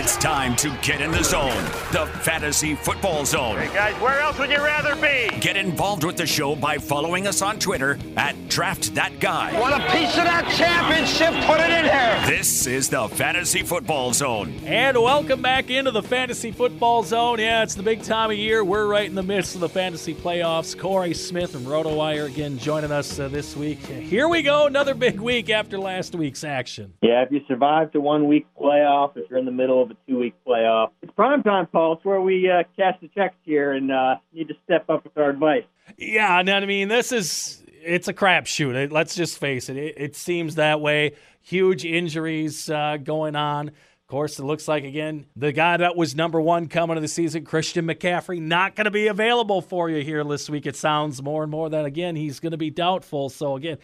It's time to get in the zone, the Fantasy Football Zone. Hey guys, where else would you rather be? Get involved with the show by following us on Twitter at DraftThatGuy. Want a piece of that championship? Put it in here. This is the Fantasy Football Zone. And welcome back into the Fantasy Football Zone. Yeah, it's the big time of year. We're right in the midst of the fantasy playoffs. Corey Smith from RotoWire again joining us uh, this week. Here we go, another big week after last week's action. Yeah, if you survive the one week playoff, if you're in the middle of a two week playoff, it's prime time, Paul. It's where we uh, cash the checks here and uh, need to step up with our advice. Yeah, and I mean, this is it's a crapshoot. Let's just face it. It, it seems that way. Huge injuries uh, going on. Of course, it looks like again the guy that was number one coming to the season, Christian McCaffrey, not going to be available for you here this week. It sounds more and more that again he's going to be doubtful. So again,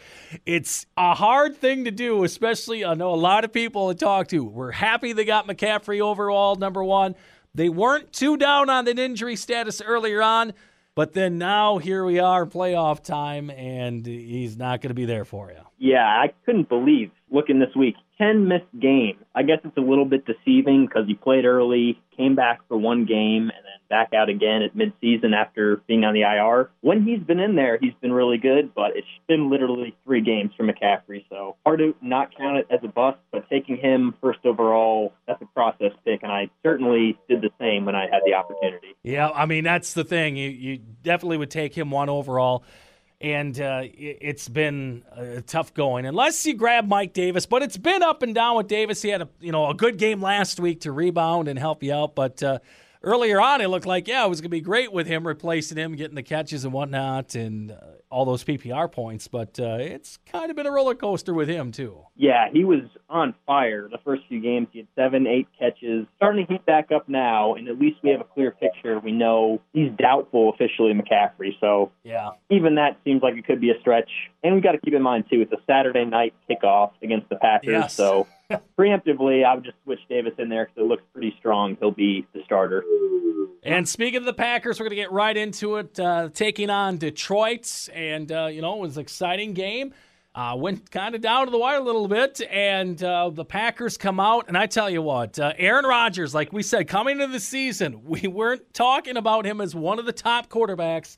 it's a hard thing to do, especially I know a lot of people to talk to. We're happy they got McCaffrey overall number one. They weren't too down on the injury status earlier on. But then now here we are, playoff time, and he's not going to be there for you. Yeah, I couldn't believe looking this week. 10 missed games. I guess it's a little bit deceiving because he played early, came back for one game, and then back out again at midseason after being on the IR. When he's been in there, he's been really good, but it's been literally three games for McCaffrey. So hard to not count it as a bust, but taking him first overall, that's a process pick, and I certainly did the same when I had the opportunity. Yeah, I mean, that's the thing. You, you definitely would take him one overall and uh, it's been uh, tough going unless you grab Mike Davis. But it's been up and down with Davis. He had a you know a good game last week to rebound and help you out, but. Uh, earlier on, it looked like, yeah, it was going to be great with him replacing him, getting the catches and whatnot, and uh, all those PPR points. But uh, it's kind of been a roller coaster with him, too. Yeah, he was on fire the first few games. He had seven, eight catches. Starting to heat back up now, and at least we have a clear picture. We know he's doubtful officially, McCaffrey. So yeah, even that seems like it could be a stretch. And we got to keep in mind, too, it's a Saturday night kickoff against the Packers. Yes. So preemptively, I would just switch Davis in there because it looks pretty strong. He'll be the starter. And speaking of the Packers, we're going to get right into it, uh, taking on Detroit. And, uh, you know, it was an exciting game. Uh, went kind of down to the wire a little bit, and uh, the Packers come out. And I tell you what, uh, Aaron Rodgers, like we said, coming into the season, we weren't talking about him as one of the top quarterbacks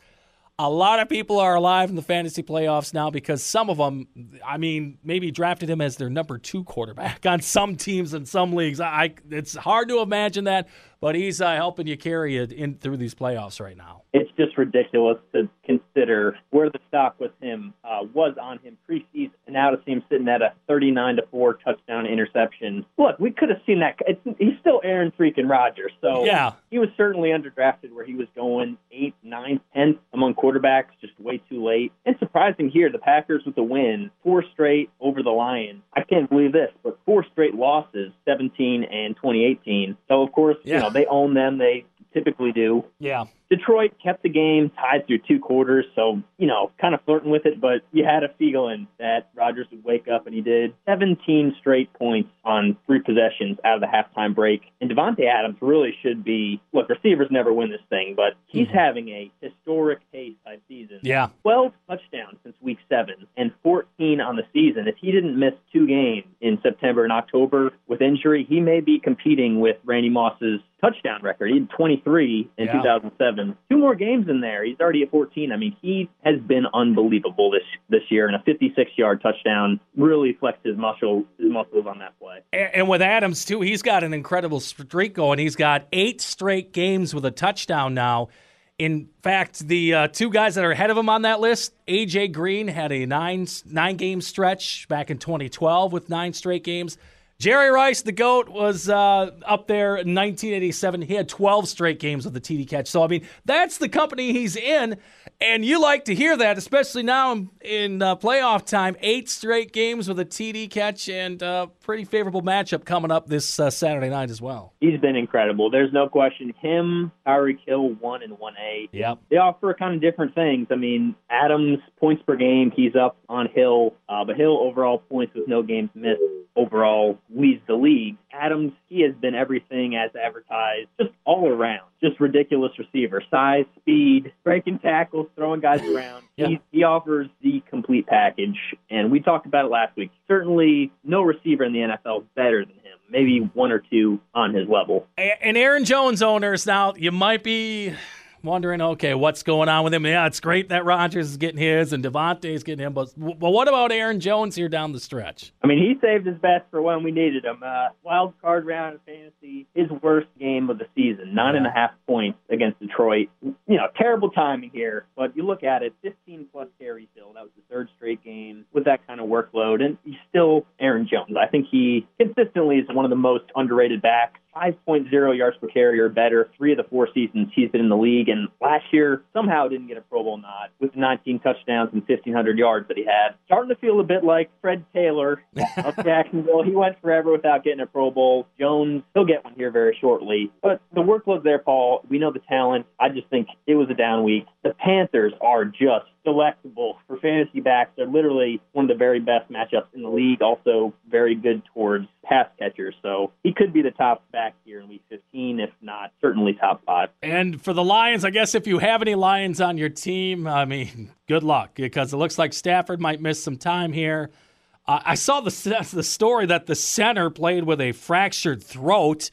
a lot of people are alive in the fantasy playoffs now because some of them, I mean, maybe drafted him as their number two quarterback on some teams and some leagues. I, it's hard to imagine that, but he's uh, helping you carry it in through these playoffs right now. It's just ridiculous to consider where the stock with him uh, was on him preseason, and now to see him sitting at a 39 to four touchdown interception. Look, we could have seen that. It's, he's still Aaron freaking Rodgers, so yeah, he was certainly underdrafted where he was going eighth, ninth, tenth among quarterbacks, just way too late. And surprising here, the Packers with the win, four straight over the Lions. I can't believe this, but four straight losses, 17 and 2018. So of course, yeah. you know they own them. They typically do. Yeah. Detroit kept the game tied through two quarters, so, you know, kind of flirting with it, but you had a feeling that Rodgers would wake up, and he did. 17 straight points on three possessions out of the halftime break. And Davante Adams really should be look, receivers never win this thing, but he's mm-hmm. having a historic pace type season. Yeah. 12 touchdowns since week seven and 14 on the season. If he didn't miss two games in September and October with injury, he may be competing with Randy Moss's touchdown record. He had 23 in Yeah. 2007. Two more games in there. He's already at 14. I mean, he has been unbelievable this this year, and a 56-yard touchdown really flexed his muscle his muscles on that play. And, and with Adams too, he's got an incredible streak going. He's got eight straight games with a touchdown now. In fact, the uh, two guys that are ahead of him on that list, AJ Green had a nine nine game stretch back in 2012 with nine straight games. Jerry Rice, the GOAT, was uh, up there in 1987. He had 12 straight games with a TD catch. So, I mean, that's the company he's in. And you like to hear that, especially now in, uh, playoff time. Eight straight games with a TD catch and uh, pretty favorable matchup coming up this uh, Saturday night as well. He's been incredible. There's no question. Him, Tyreek Hill, one and one A. Yep. They offer kind of different things. I mean, Adams points per game, he's up on Hill, uh, but Hill overall points with no games missed overall leads the league. Adams, he has been everything as advertised, just all around. Just ridiculous receiver. Size, speed, breaking tackles, throwing guys around. Yeah. He, he offers the complete package. And we talked about it last week. Certainly no receiver in the NFL better than him. maybe one or two on his level. And Aaron Jones owners, now you might be wondering, okay, what's going on with him? Yeah, it's great that Rodgers is getting his and Davante's getting him, but but what about Aaron Jones here down the stretch? I mean, he saved his best for when we needed him. Uh, wild card round of fantasy, his worst game of the season, nine and a half points against Detroit. You know, terrible timing here, but you look at it, 15 plus carries still. That was the third straight game with that kind of workload, and he's still Aaron Jones. I think he consistently is one of the most underrated backs 5.0 yards per carry or better three of the four seasons he's been in the league. And last year, somehow didn't get a Pro Bowl nod with the 19 touchdowns and 1,500 yards that he had. Starting to feel a bit like Fred Taylor of Jacksonville. He went forever without getting a Pro Bowl. Jones, he'll get one here very shortly. But the workload's there, Paul. We know the talent. I just think it was a down week. The Panthers are just delectable for fantasy backs. They're literally one of the very best matchups in the league. Also, very good towards pass catchers. So he could be the top back here in week 15, if not certainly top five. And for the Lions, I guess if you have any Lions on your team, I mean, good luck because it looks like Stafford might miss some time here. Uh, I saw the the story that the center played with a fractured throat.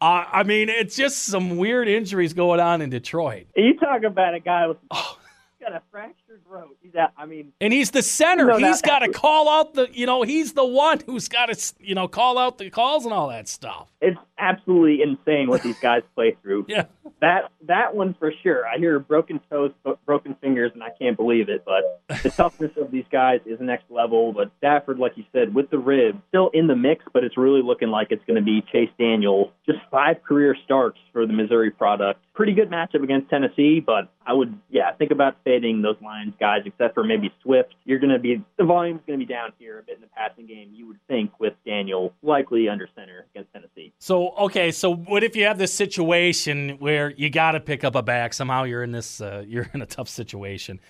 Uh, I mean, it's just some weird injuries going on in Detroit. Are you talk about a guy with oh. Got a fractured throat. He's out. I mean, and he's the center. Know, he's got to call out the. You know, he's the one who's got to. You know, call out the calls and all that stuff. It's absolutely insane what these guys play through. yeah, that that one for sure. I hear broken toes, broken fingers, and I can't believe it. But the toughness of these guys is next level. But Stafford, like you said, with the rib, still in the mix, but it's really looking like it's going to be Chase Daniel. Just five career starts for the Missouri product. Pretty good matchup against Tennessee, but I would, yeah, think about fading those Lions guys, except for maybe Swift. You're going to be the volume's going to be down here a bit in the passing game. You would think with Daniel likely under center against Tennessee. So okay, so what if you have this situation where you got to pick up a back somehow? You're in this, uh, you're in a tough situation.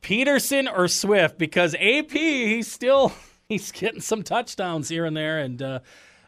Peterson or Swift because AP he's still he's getting some touchdowns here and there and. Uh,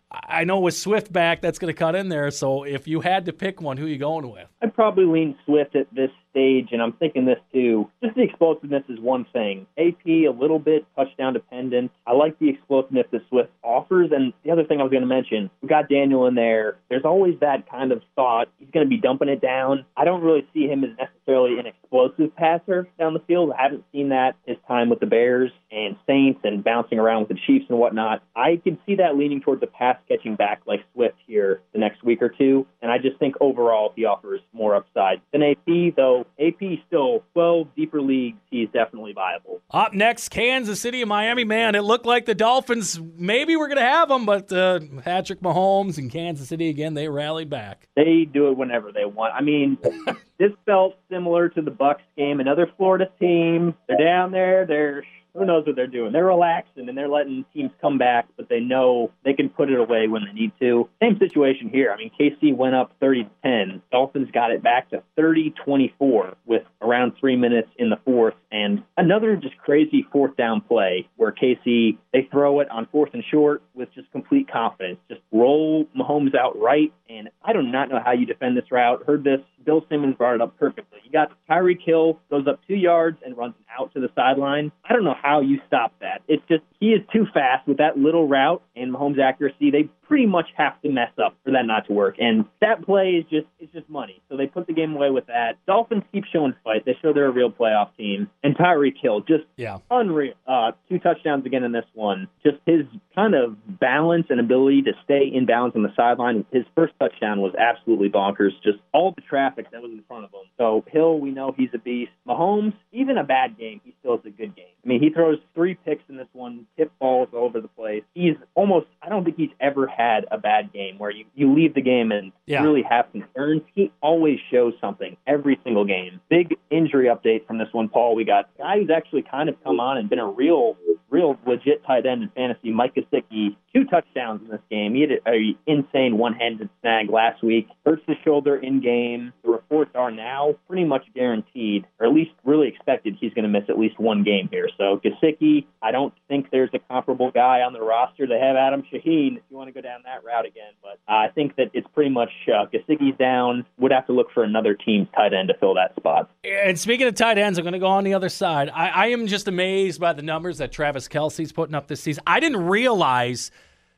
I know with Swift back, that's going to cut in there. So if you had to pick one, who you going with? I'd probably lean Swift at this stage, and I'm thinking this too. Just the explosiveness is one thing. AP a little bit touchdown dependent. I like the explosiveness that Swift offers, and the other thing I was going to mention, we got Daniel in there. There's always that kind of thought he's going to be dumping it down. I don't really see him as necessarily an explosive passer down the field. I haven't seen that his time with the Bears and Saints and bouncing around with the Chiefs and whatnot. I can see that leaning towards a pass catching back like Swift here the next week or two, and I just think overall he offers more upside than AP, though AP still 12 deeper leagues. He's definitely viable. Up next, Kansas City and Miami. Man, it looked like the Dolphins maybe we're going to have them, but uh, Patrick Mahomes and Kansas City again, they rallied back. They do it whenever they want. I mean, this felt similar to the Bucs game. Another Florida team. They're down there. They're who knows what they're doing? They're relaxing and they're letting teams come back, but they know they can put it away when they need to. Same situation here. I mean, KC went up 30 to 10. Dolphins got it back to 30 24 with around three minutes in the fourth, and another just crazy fourth down play where KC they throw it on fourth and short with just complete confidence. Just roll Mahomes out right, and I do not know how you defend this route. Heard this. Bill Simmons brought it up perfectly. You got Tyreek Hill goes up two yards and runs out to the sideline. I don't know how you stop that. It's just he is too fast with that little route and Mahomes' accuracy. They pretty much have to mess up for that not to work. And that play is just it's just money. So they put the game away with that. Dolphins keep showing fight. They show they're a real playoff team. And Tyreek Hill just yeah. unreal. Uh, two touchdowns again in this one. Just his kind of balance and ability to stay in balance on the sideline. His first touchdown was absolutely bonkers. Just all the traffic that was in front of him. So Hill, we know he's a beast. Mahomes, even a bad game, he still is a good game. I mean, he throws three picks in this one, tip balls all over the place. He's almost, I don't think he's ever had a bad game where you, you leave the game and yeah. really have concerns. He always shows something every single game. Big injury update from this one, Paul. We got a guy who's actually kind of come on and been a real, real legit tight end in fantasy, Mike Gesicki. Two touchdowns in this game. He had an insane one-handed snag last week. Hurts the shoulder in game. The reports are now pretty much guaranteed, or at least really expected, he's going to miss at least one game here. So Gesicki, I don't think there's a comparable guy on the roster. They have Adam Shaheen if you want to go down that route again, but I think that it's pretty much uh, Gesicki's down. Would have to look for another team's tight end to fill that spot. And speaking of tight ends, I'm going to go on the other side. I, I am just amazed by the numbers that Travis Kelce's putting up this season. I didn't realize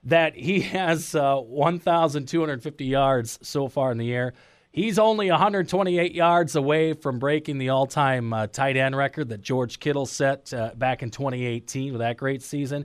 that he has uh, 1,250 yards so far in the year. He's only 128 yards away from breaking the all time uh, tight end record that George Kittle set uh, back in 2018 with that great season.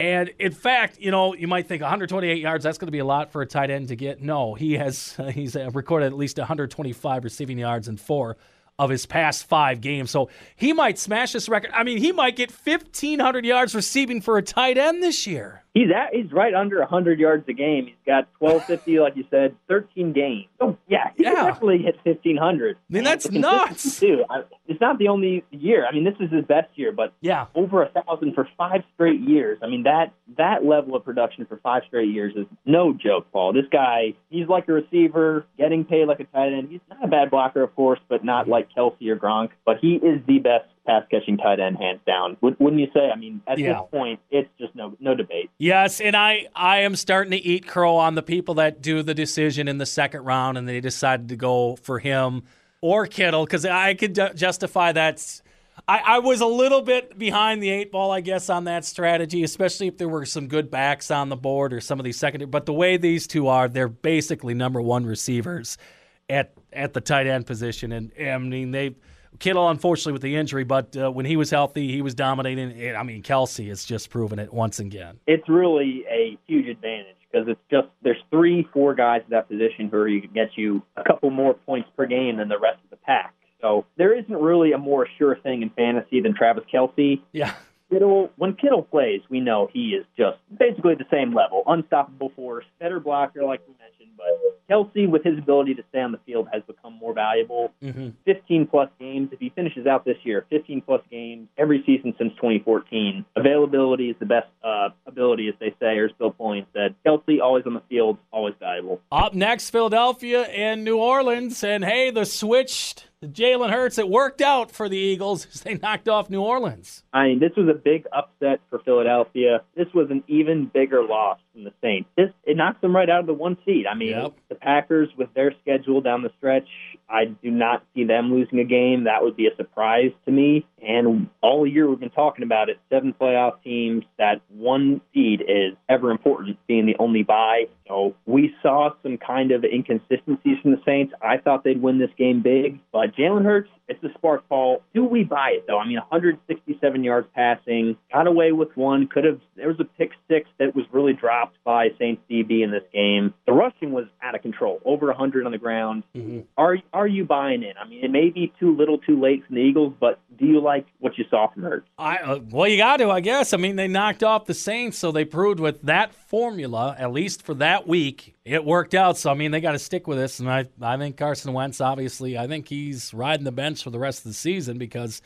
And in fact, you know, you might think 128 yards, that's going to be a lot for a tight end to get. No, he has he's uh, recorded at least 125 receiving yards in four of his past five games. So he might smash this record. I mean, he might get 1,500 yards receiving for a tight end this year. He's at, he's right under 100 yards a game. He's got 1250, like you said, 13 games. So yeah, he Yeah. definitely hit 1500. I mean, that's nuts. Too. I, it's not the only year. I mean, this is his best year, but Yeah. over a thousand for five straight years. I mean, that that level of production for five straight years is no joke, Paul. This guy, he's like a receiver, getting paid like a tight end. He's not a bad blocker, of course, but not like Kelce or Gronk. But he is the best pass catching tight end, hands down. Wouldn't you say? I mean, at Yeah. this point, it's just no no debate. Yes, and I I am starting to eat crow on the people that do the decision in the second round and they decided to go for him or Kittle because I could justify that. I, I was a little bit behind the eight ball, I guess, on that strategy, especially if there were some good backs on the board or some of these secondary. But the way these two are, they're basically number one receivers at at the tight end position, and I mean they. Kittle, unfortunately, with the injury, but uh, when he was healthy, he was dominating. And, I mean, Kelce has just proven it once again. It's really a huge advantage because it's just there's three, four guys at that position who are you can get you a couple more points per game than the rest of the pack. So there isn't really a more sure thing in fantasy than Travis Kelce. Yeah. Kittle, when Kittle plays, we know he is just basically the same level, unstoppable force, better blocker, like we mentioned. But Kelce, with his ability to stay on the field, has become more valuable. Mm-hmm. 15 plus games. If he finishes out this year, 15 plus games every season since 2014. Availability is the best uh, ability, as they say, or as Bill Pauline said. Kelce, always on the field, always valuable. Up next, Philadelphia and New Orleans. And hey, the switched Jalen Hurts. It worked out for the Eagles as they knocked off New Orleans. I mean, this was a big upset for Philadelphia. This was an even bigger loss from the Saints. This it knocks them right out of the one seed. I mean, Yep. the Packers with their schedule down the stretch, I do not see them losing a game. That would be a surprise to me. And all year we've been talking about it. Seven playoff teams. That one seed is ever important, being the only bye. So we saw some kind of inconsistencies from the Saints. I thought they'd win this game big, but Jalen Hurts, it's the spark ball. Do we buy it though? I mean, 167 yards passing, got away with one. Could have. There was a pick six that was really dropped by Saints DB in this game. The rushing was out of control, over 100 on the ground. Are are you buying in? I mean, it may be too little, too late from the Eagles, but do you like what you saw from Hurts? I uh, well, you got to, I guess. I mean, they knocked off the Saints, so they proved with that formula, at least for that week, it worked out. So I mean, they got to stick with this, and I, I think Carson Wentz, obviously, I think he's riding the bench for the rest of the season because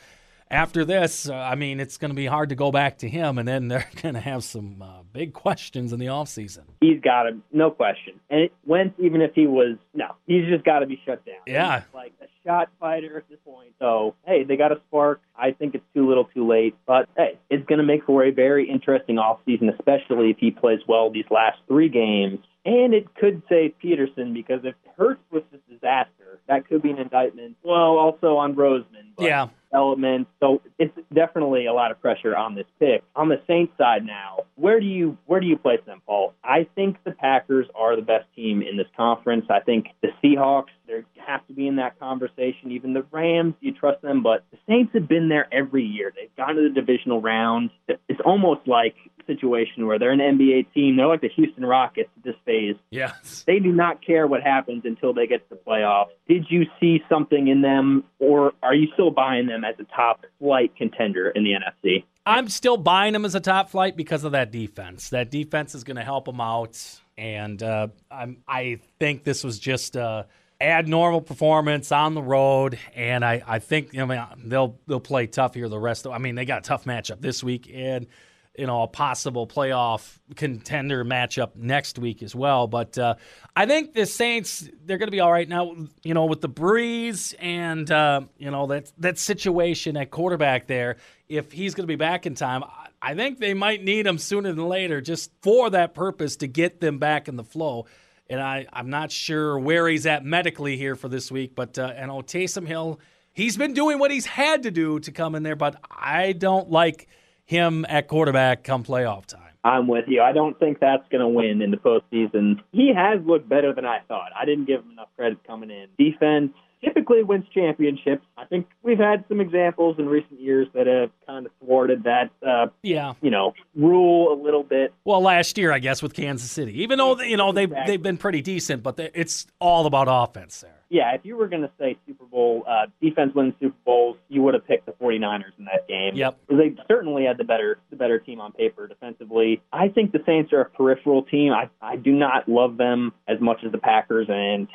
after this, uh, I mean, it's going to be hard to go back to him, and then they're going to have some uh, big questions in the offseason. He's got to, no question. And it went even if he was no, he's just got to be shut down. Yeah. He's like a shot fighter at this point. So hey, they got a spark. I think it's too little, too late. But hey, it's going to make for a very interesting offseason, especially if he plays well these last three games. And it could save Pederson because if Hurts was a disaster, that could be an indictment. Well, also on Roseman. But Yeah. element. So it's definitely a lot of pressure on this pick. On the Saints side now, where do you where do you place them, Paul? I think the Packers are the best team in this conference. I think the Seahawks they have to be in that conversation. Even the Rams, you trust them, but the Saints have been there every year. They've gone to the divisional round. It's almost like a situation where they're an NBA team. They're like the Houston Rockets at this phase Yes. they do not care what happens until they get to the playoffs. Did you see something in them, or are you still buying them as a top flight contender in the NFC? I'm still buying them as a top flight because of that defense. That defense is going to help them out, and uh, I think this was just a abnormal performance on the road. And I, I think I mean they'll they'll play tough here the rest of. I mean they got a tough matchup this week and you know a possible playoff contender matchup next week as well. But uh, I think the Saints they're going to be all right now. You know with the Brees and uh, you know that that situation at quarterback there. If he's going to be back in time, I- I think they might need him sooner than later, just for that purpose to get them back in the flow. And I, I'm not sure where he's at medically here for this week, but uh, and oh, Taysom Hill, he's been doing what he's had to do to come in there, but I don't like him at quarterback come playoff time. I'm with you. I don't think that's going to win in the postseason. He has looked better than I thought. I didn't give him enough credit coming in. Defense typically wins championships. I think we've had some examples in recent years that have kind of thwarted that, uh, Yeah. you know, rule a little bit. Well, last year, I guess, with Kansas City, even though you know they've they've been pretty decent, but they, it's all about offense there. Yeah, if you were going to say Super Bowl, uh, defense wins Super Bowls, you would have picked the 49ers in that game. Yep. They certainly had the better the better team on paper defensively. I think the Saints are a peripheral team. I, I do not love them as much as the Packers, and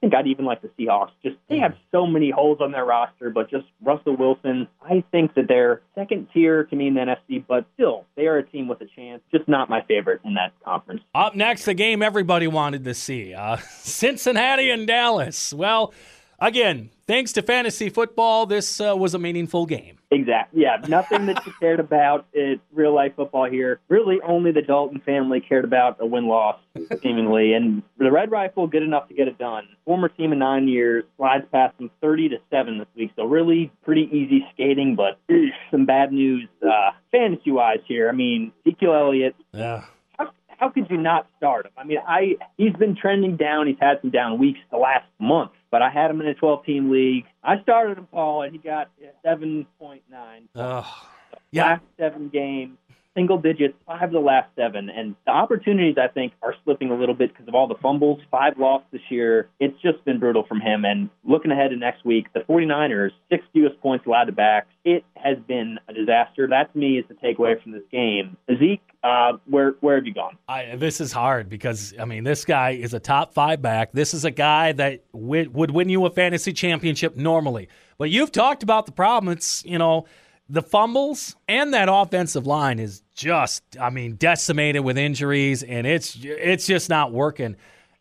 think I'd even like the Seahawks. Just they have so many holes on their roster, but just Russell Wilson, I think that they're second tier to me in the NFC, but still, they are a team with a chance. Just not my favorite in that conference. Up next, the game everybody wanted to see uh, Cincinnati and Dallas. Well, again, thanks to fantasy football, this uh, was a meaningful game. Exactly. Yeah, nothing that you cared about in real life football here. Really, only the Dalton family cared about a win loss, seemingly. And the Red Rifle, good enough to get it done. Former team in nine years, slides past them 30 to 7 this week. So, really pretty easy skating, but eesh, some bad news uh, fantasy wise here. I mean, Ezekiel Elliott, Yeah. How, could you not start him? I mean, I he's been trending down. He's had some down weeks the last month, but I had him in a 12 team league. I started him, Paul, and he got 7.9 Ugh. yeah. last seven games, single digits, five of the last seven. And the opportunities, I think, are slipping a little bit because of all the fumbles. Five lost this year. It's just been brutal from him. And looking ahead to next week, the 49ers, six fewest points allowed to backs. It has been a disaster. That, to me, is the takeaway from this game. Zeke, uh, where, where have you gone? I, this is hard because I mean this guy is a top five back. This is a guy that w- would win you a fantasy championship normally. But you've talked about the problem. It's you know the fumbles and that offensive line is just I mean decimated with injuries and it's it's just not working.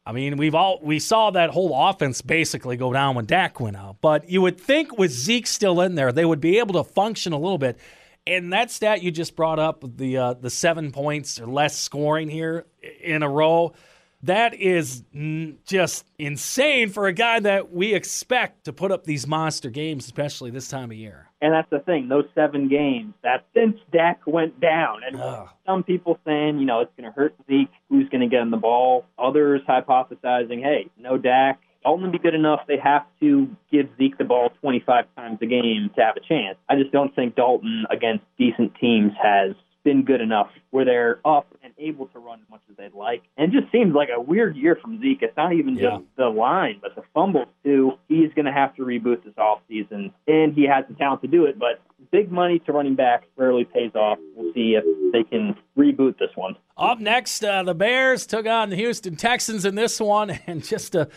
I mean we've all we saw that whole offense basically go down when Dak went out. But you would think with Zeke still in there they would be able to function a little bit. And that stat you just brought up, the uh, the seven points or less scoring here in a row, that is mm, just insane for a guy that we expect to put up these monster games, especially this time of year. And that's the thing, those seven games, that's since Dak went down. And Ugh. some people saying, you know, it's going to hurt Zeke. Who's going to get him the ball? Others hypothesizing, hey, no Dak. Dalton be good enough. They have to give Zeke the ball 25 times a game to have a chance. I just don't think Dalton against decent teams has been good enough where they're up and able to run as much as they'd like. And it just seems like a weird year from Zeke. It's not even Yeah. just the line, but the fumbles too. He's going to have to reboot this offseason, and he has the talent to do it. But big money to running back rarely pays off. We'll see if they can reboot this one. Up next, uh, the Bears took on the Houston Texans in this one, and just a,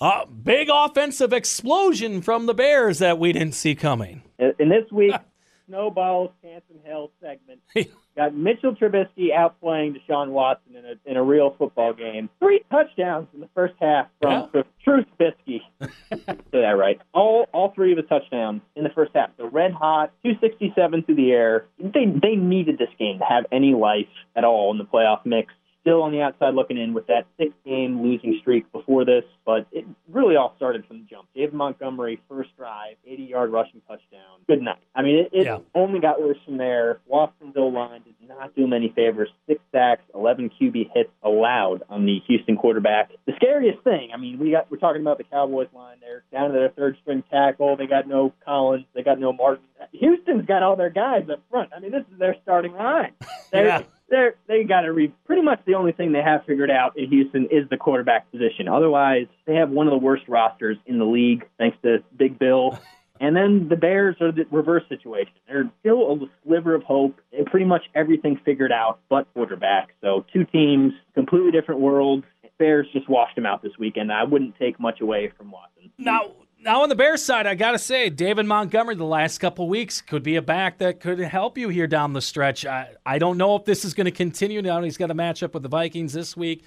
a big offensive explosion from the Bears that we didn't see coming. In in this week, snowballs, chance in hell segment. Got Mitchell Trubisky outplaying Deshaun Watson in a in a real football game. Three touchdowns in the first half from Yeah. True Trubisky. Say that right. All all three of his touchdowns in the first half. So red hot, 267 through the air. They they needed this game to have any life at all in the playoff mix. Still on the outside looking in with that six game losing streak before this, but it really all started from the jump. David Montgomery, first drive, 80 yard rushing touchdown. Good night. I mean, it, it Yeah. only got worse from there. O line did not do him any favors. Six sacks, 11 QB hits allowed on the Houston quarterback. The scariest thing, I mean, we got we're talking about the Cowboys line. They're down to their third string tackle. They got no Collins. They got no Martin. Houston's got all their guys up front. I mean, this is their starting line. They're, Yeah. They're they got to read. Pretty much the only thing they have figured out in Houston is the quarterback position. Otherwise, they have one of the worst rosters in the league, thanks to Big Bill. And then the Bears are the reverse situation. They're still a sliver of hope. They have pretty much everything figured out but quarterback. So two teams, completely different worlds. Bears just washed them out this weekend. I wouldn't take much away from Watson. Now, now on the Bears side, I got to say, David Montgomery the last couple weeks could be a back that could help you here down the stretch. I, I don't know if this is going to continue now. He's got a matchup with the Vikings this week.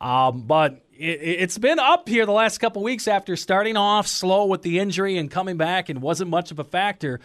Um, but it, it's been up here the last couple weeks after starting off slow with the injury and coming back and wasn't much of a factor.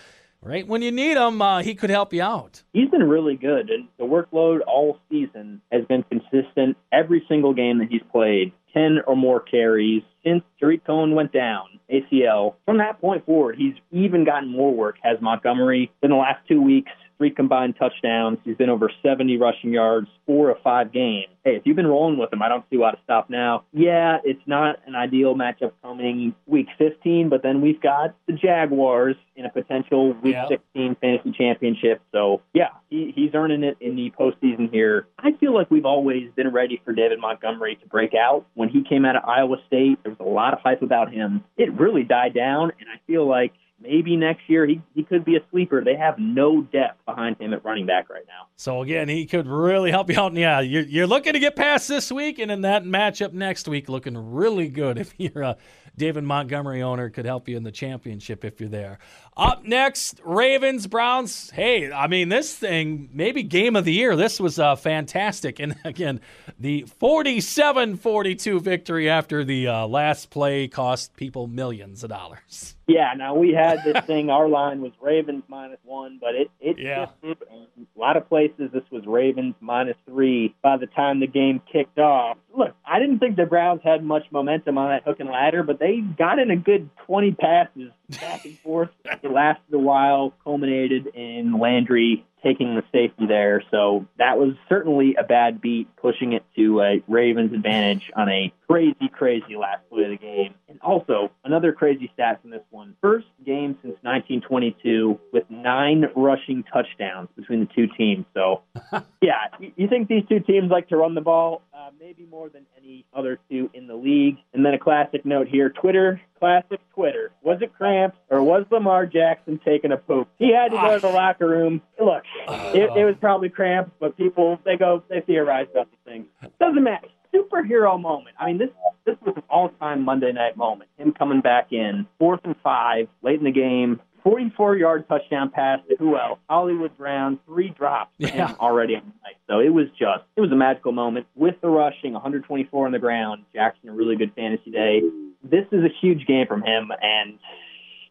Right when you need him, uh, he could help you out. He's been really good, and the workload all season has been consistent. Every single game that he's played, 10 or more carries since Tarik Cohen went down, ACL. From that point forward, he's even gotten more work, has Montgomery, in the last two weeks three combined touchdowns. He's been over 70 rushing yards, four or five games. Hey, if you've been rolling with him, I don't see why to stop now. Yeah, it's not an ideal matchup coming week 15, but then we've got the Jaguars in a potential week Yeah. 16 fantasy championship. So, yeah, he, he's earning it in the postseason here. I feel like we've always been ready for David Montgomery to break out. When he came out of Iowa State, there was a lot of hype about him. It really died down, and I feel like maybe next year he, he could be a sleeper. They have no depth behind him at running back right now. So again, he could really help you out. Yeah, you're, you're looking to get past this week, and in that matchup next week looking really good. If you're a David Montgomery owner, could help you in the championship if you're there. Up next, Ravens Browns. Hey, I mean this thing maybe game of the year. This was uh, fantastic, and again, the 47-42 victory after the uh, last play cost people millions of dollars. Yeah, now we had this thing. Our line was Ravens minus one, but it it Yeah. shifted. A lot of places this was Ravens minus three by the time the game kicked off. Look, I didn't think the Browns had much momentum on that hook and ladder, but they got in a good twenty passes back and forth. It lasted a while, culminated in Landry taking the safety there. So that was certainly a bad beat, pushing it to a Ravens advantage on a crazy, crazy last play of the game. And also, another crazy stat from this one: first game since 1922 with nine rushing touchdowns between the two teams. So, yeah, you- think these two teams like to run the ball? Uh, maybe more than any other two in the league. And then a classic note here Twitter, classic Twitter. Was it cramps or was Lamar Jackson taking a poop? He had to go to the ah. locker room. Look, it, it was probably cramps, but people, they go, they theorize about these things. Doesn't matter. Superhero moment. I mean, this this was an all-time Monday night moment. Him coming back in, fourth and five, late in the game, 44-yard touchdown pass to who else? Hollywood Brown, three drops Yeah. him already on the night. So it was just, it was a magical moment with the rushing, 124 on the ground. Jackson a really good fantasy day. This is a huge game from him, and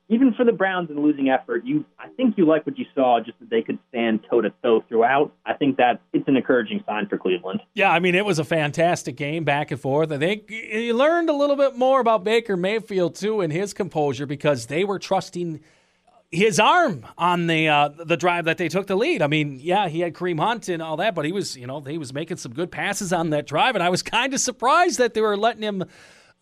even for the Browns in losing effort, you I think you like what you saw, just that they could stand toe to toe throughout. I think that it's an encouraging sign for Cleveland. Yeah, I mean, it was a fantastic game back and forth. I think you learned a little bit more about Baker Mayfield, too, and his composure because they were trusting his arm on the uh, the drive that they took the lead. I mean, yeah, he had Kareem Hunt and all that, but he was, you know, he was making some good passes on that drive, and I was kind of surprised that they were letting him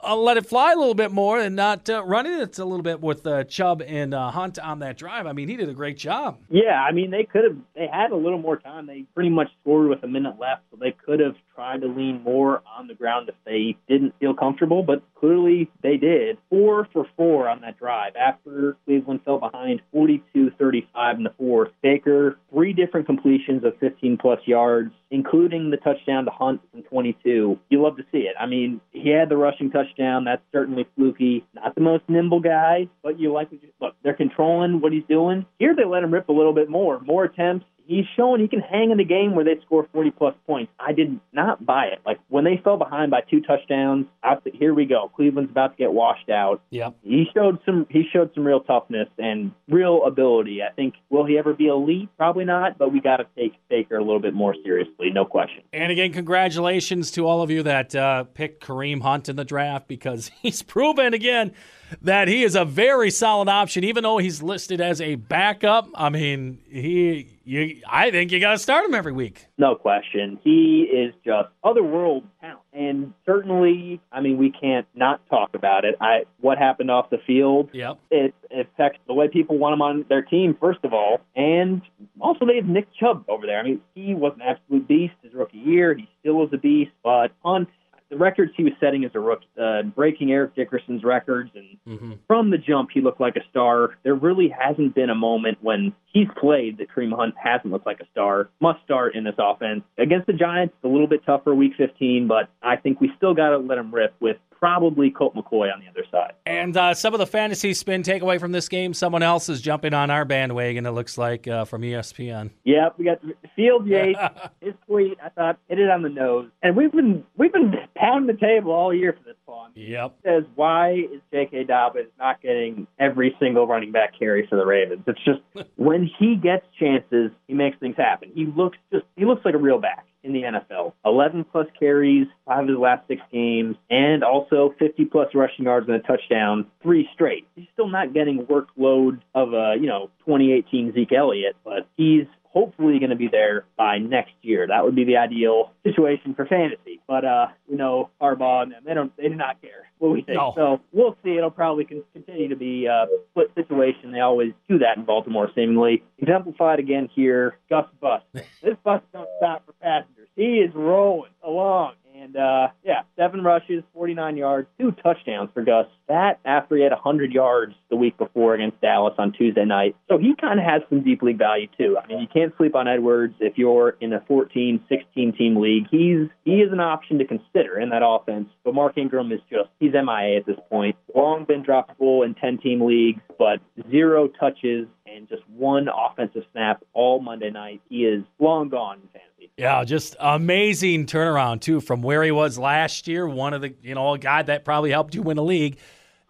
let it fly a little bit more and not uh, running it a little bit with uh, Chubb and uh, Hunt on that drive. I mean, he did a great job. Yeah, I mean they could have they had a little more time. They pretty much scored with a minute left, so they could have tried to lean more on the ground if they didn't feel comfortable, but clearly they did. Four for four on that drive after Cleveland fell behind 42-35 in the fourth. Baker, three different completions of 15 plus yards, including the touchdown to Hunt from 22. You love to see it. I mean, he had the rushing touchdown. That's certainly fluky. Not the most nimble guy, but you like what you look. They're controlling what he's doing. Here they let him rip a little bit more. More attempts. He's showing he can hang in the game where they score 40 plus points. I did not buy it. Like when they fell behind by two touchdowns, I said, "Here we go. Cleveland's about to get washed out." Yep. He showed some. He showed some real toughness and real ability. I think. Will he ever be elite? Probably not. But we got to take Baker a little bit more seriously. No question. And again, congratulations to all of you that uh, picked Kareem Hunt in the draft because he's proven again that he is a very solid option, even though he's listed as a backup. I mean, he, you, I think you got to start him every week. No question. He is just otherworld talent. And certainly, I mean, we can't not talk about it. I what happened off the field. Yep. It affects the way people want him on their team, first of all. And also, they have Nick Chubb over there. I mean, he was an absolute beast his rookie year. He still is a beast. But Hunt, the records he was setting as a rookie, uh, breaking Eric Dickerson's records, and Mm-hmm. from the jump, he looked like a star. There really hasn't been a moment when he's played that Kareem Hunt hasn't looked like a star. Must start in this offense. Against the Giants, it's a little bit tougher week 15, but I think we still got to let him rip with probably Colt McCoy on the other side. And uh, some of the fantasy spin takeaway from this game, someone else is jumping on our bandwagon, it looks like, uh, from ESPN. Yep, we got Field Yates. his tweet, I thought, hit it on the nose. And we've been we've been pounding the table all year for this. I Yep. Says why is J.K. Dobbins not getting every single running back carry for the Ravens? It's just when he gets chances, he makes things happen. He looks just he looks like a real back in the NFL. 11 plus carries, five of his last six games, and also 50 plus rushing yards and a touchdown, three straight. He's still not getting workload of a, you know, 2018 Zeke Elliott, but he's hopefully going to be there by next year. That would be the ideal situation for fantasy. But uh, you know, Harbaugh and them, they don't, they do not care what we think. No. So we'll see. It'll probably continue to be a split situation. They always do that in Baltimore, seemingly exemplified again here. Gus Bus. this bus don't stop for passengers. He is rolling along. And uh, yeah, seven rushes, 49 yards, two touchdowns for Gus. That after he had 100 yards the week before against Dallas on Tuesday night. So he kind of has some deep league value too. I mean, you can't sleep on Edwards if you're in a 14, 16 team league. He's he is an option to consider in that offense. But Mark Ingram is just he's MIA at this point. Long been droppable in 10 team leagues, but zero touches and just one offensive snap all Monday night. He is long gone in fantasy. Yeah, just amazing turnaround too from where he was last year. One of the you know a guy that probably helped you win a league,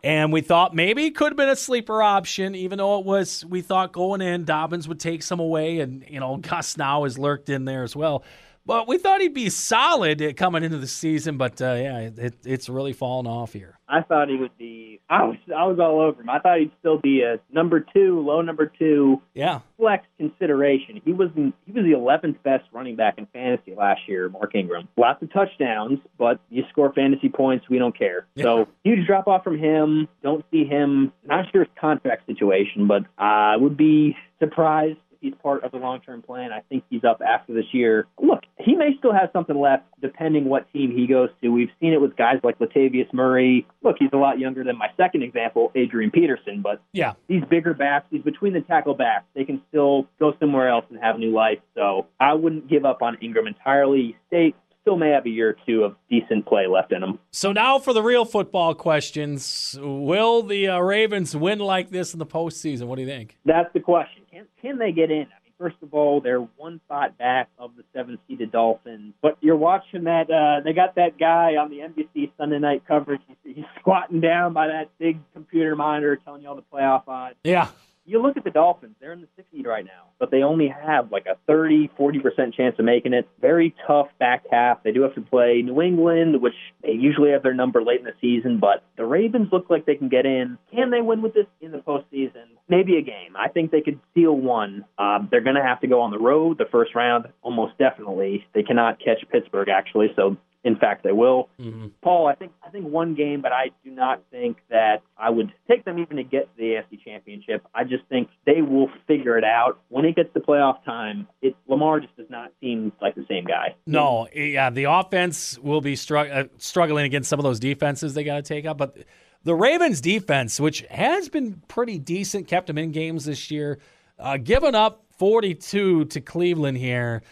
and we thought maybe could have been a sleeper option, even though it was. We thought going in Dobbins would take some away, and you know Gus now has lurked in there as well. But we thought he'd be solid coming into the season, but uh, yeah, it, it's really fallen off here. I thought he would be. I was I was all over him. I thought he'd still be a number two, low number two Yeah, flex consideration. He was in, he was the 11th best running back in fantasy last year. Mark Ingram, lots of touchdowns, but you score fantasy points, we don't care. So huge drop off from him. Don't see him. Not sure his contract situation, but I would be surprised he's part of the long term plan. I think he's up after this year. Look, he may still have something left depending what team he goes to. We've seen it with guys like Latavius Murray. Look, he's a lot younger than my second example, Adrian Peterson, but yeah. these bigger backs, these between the tackle backs, they can still go somewhere else and have new life. So I wouldn't give up on Ingram entirely. They still may have a year or two of decent play left in them. So now for the real football questions: Will the uh, Ravens win like this in the postseason? What do you think? That's the question. Can can they get in? I mean, first of all, they're one spot back of the seven-seeded Dolphins, but you're watching that. Uh, they got that guy on the NBC Sunday night coverage. He's, he's squatting down by that big computer monitor, telling you all the playoff odds. Yeah, you look at the Dolphins, they're in the sixth seed right now, but they only have like a 30, 40% chance of making it. Very tough back half. They do have to play New England, which they usually have their number late in the season, but the Ravens look like they can get in. Can they win with this in the postseason? Maybe a game. I think they could steal one. Um, they're going to have to go on the road the first round, almost definitely. They cannot catch Pittsburgh, actually, so in fact, they will. Mm-hmm. Paul, I think I think one game, but I do not think that I would take them even to get to the AFC Championship. I just think they will figure it out when it gets to playoff time. It Lamar just does not seem like the same guy. No, yeah, the offense will be strugg- uh, struggling against some of those defenses they got to take out, but the Ravens defense, which has been pretty decent, kept them in games this year, uh, giving up 42 to Cleveland here.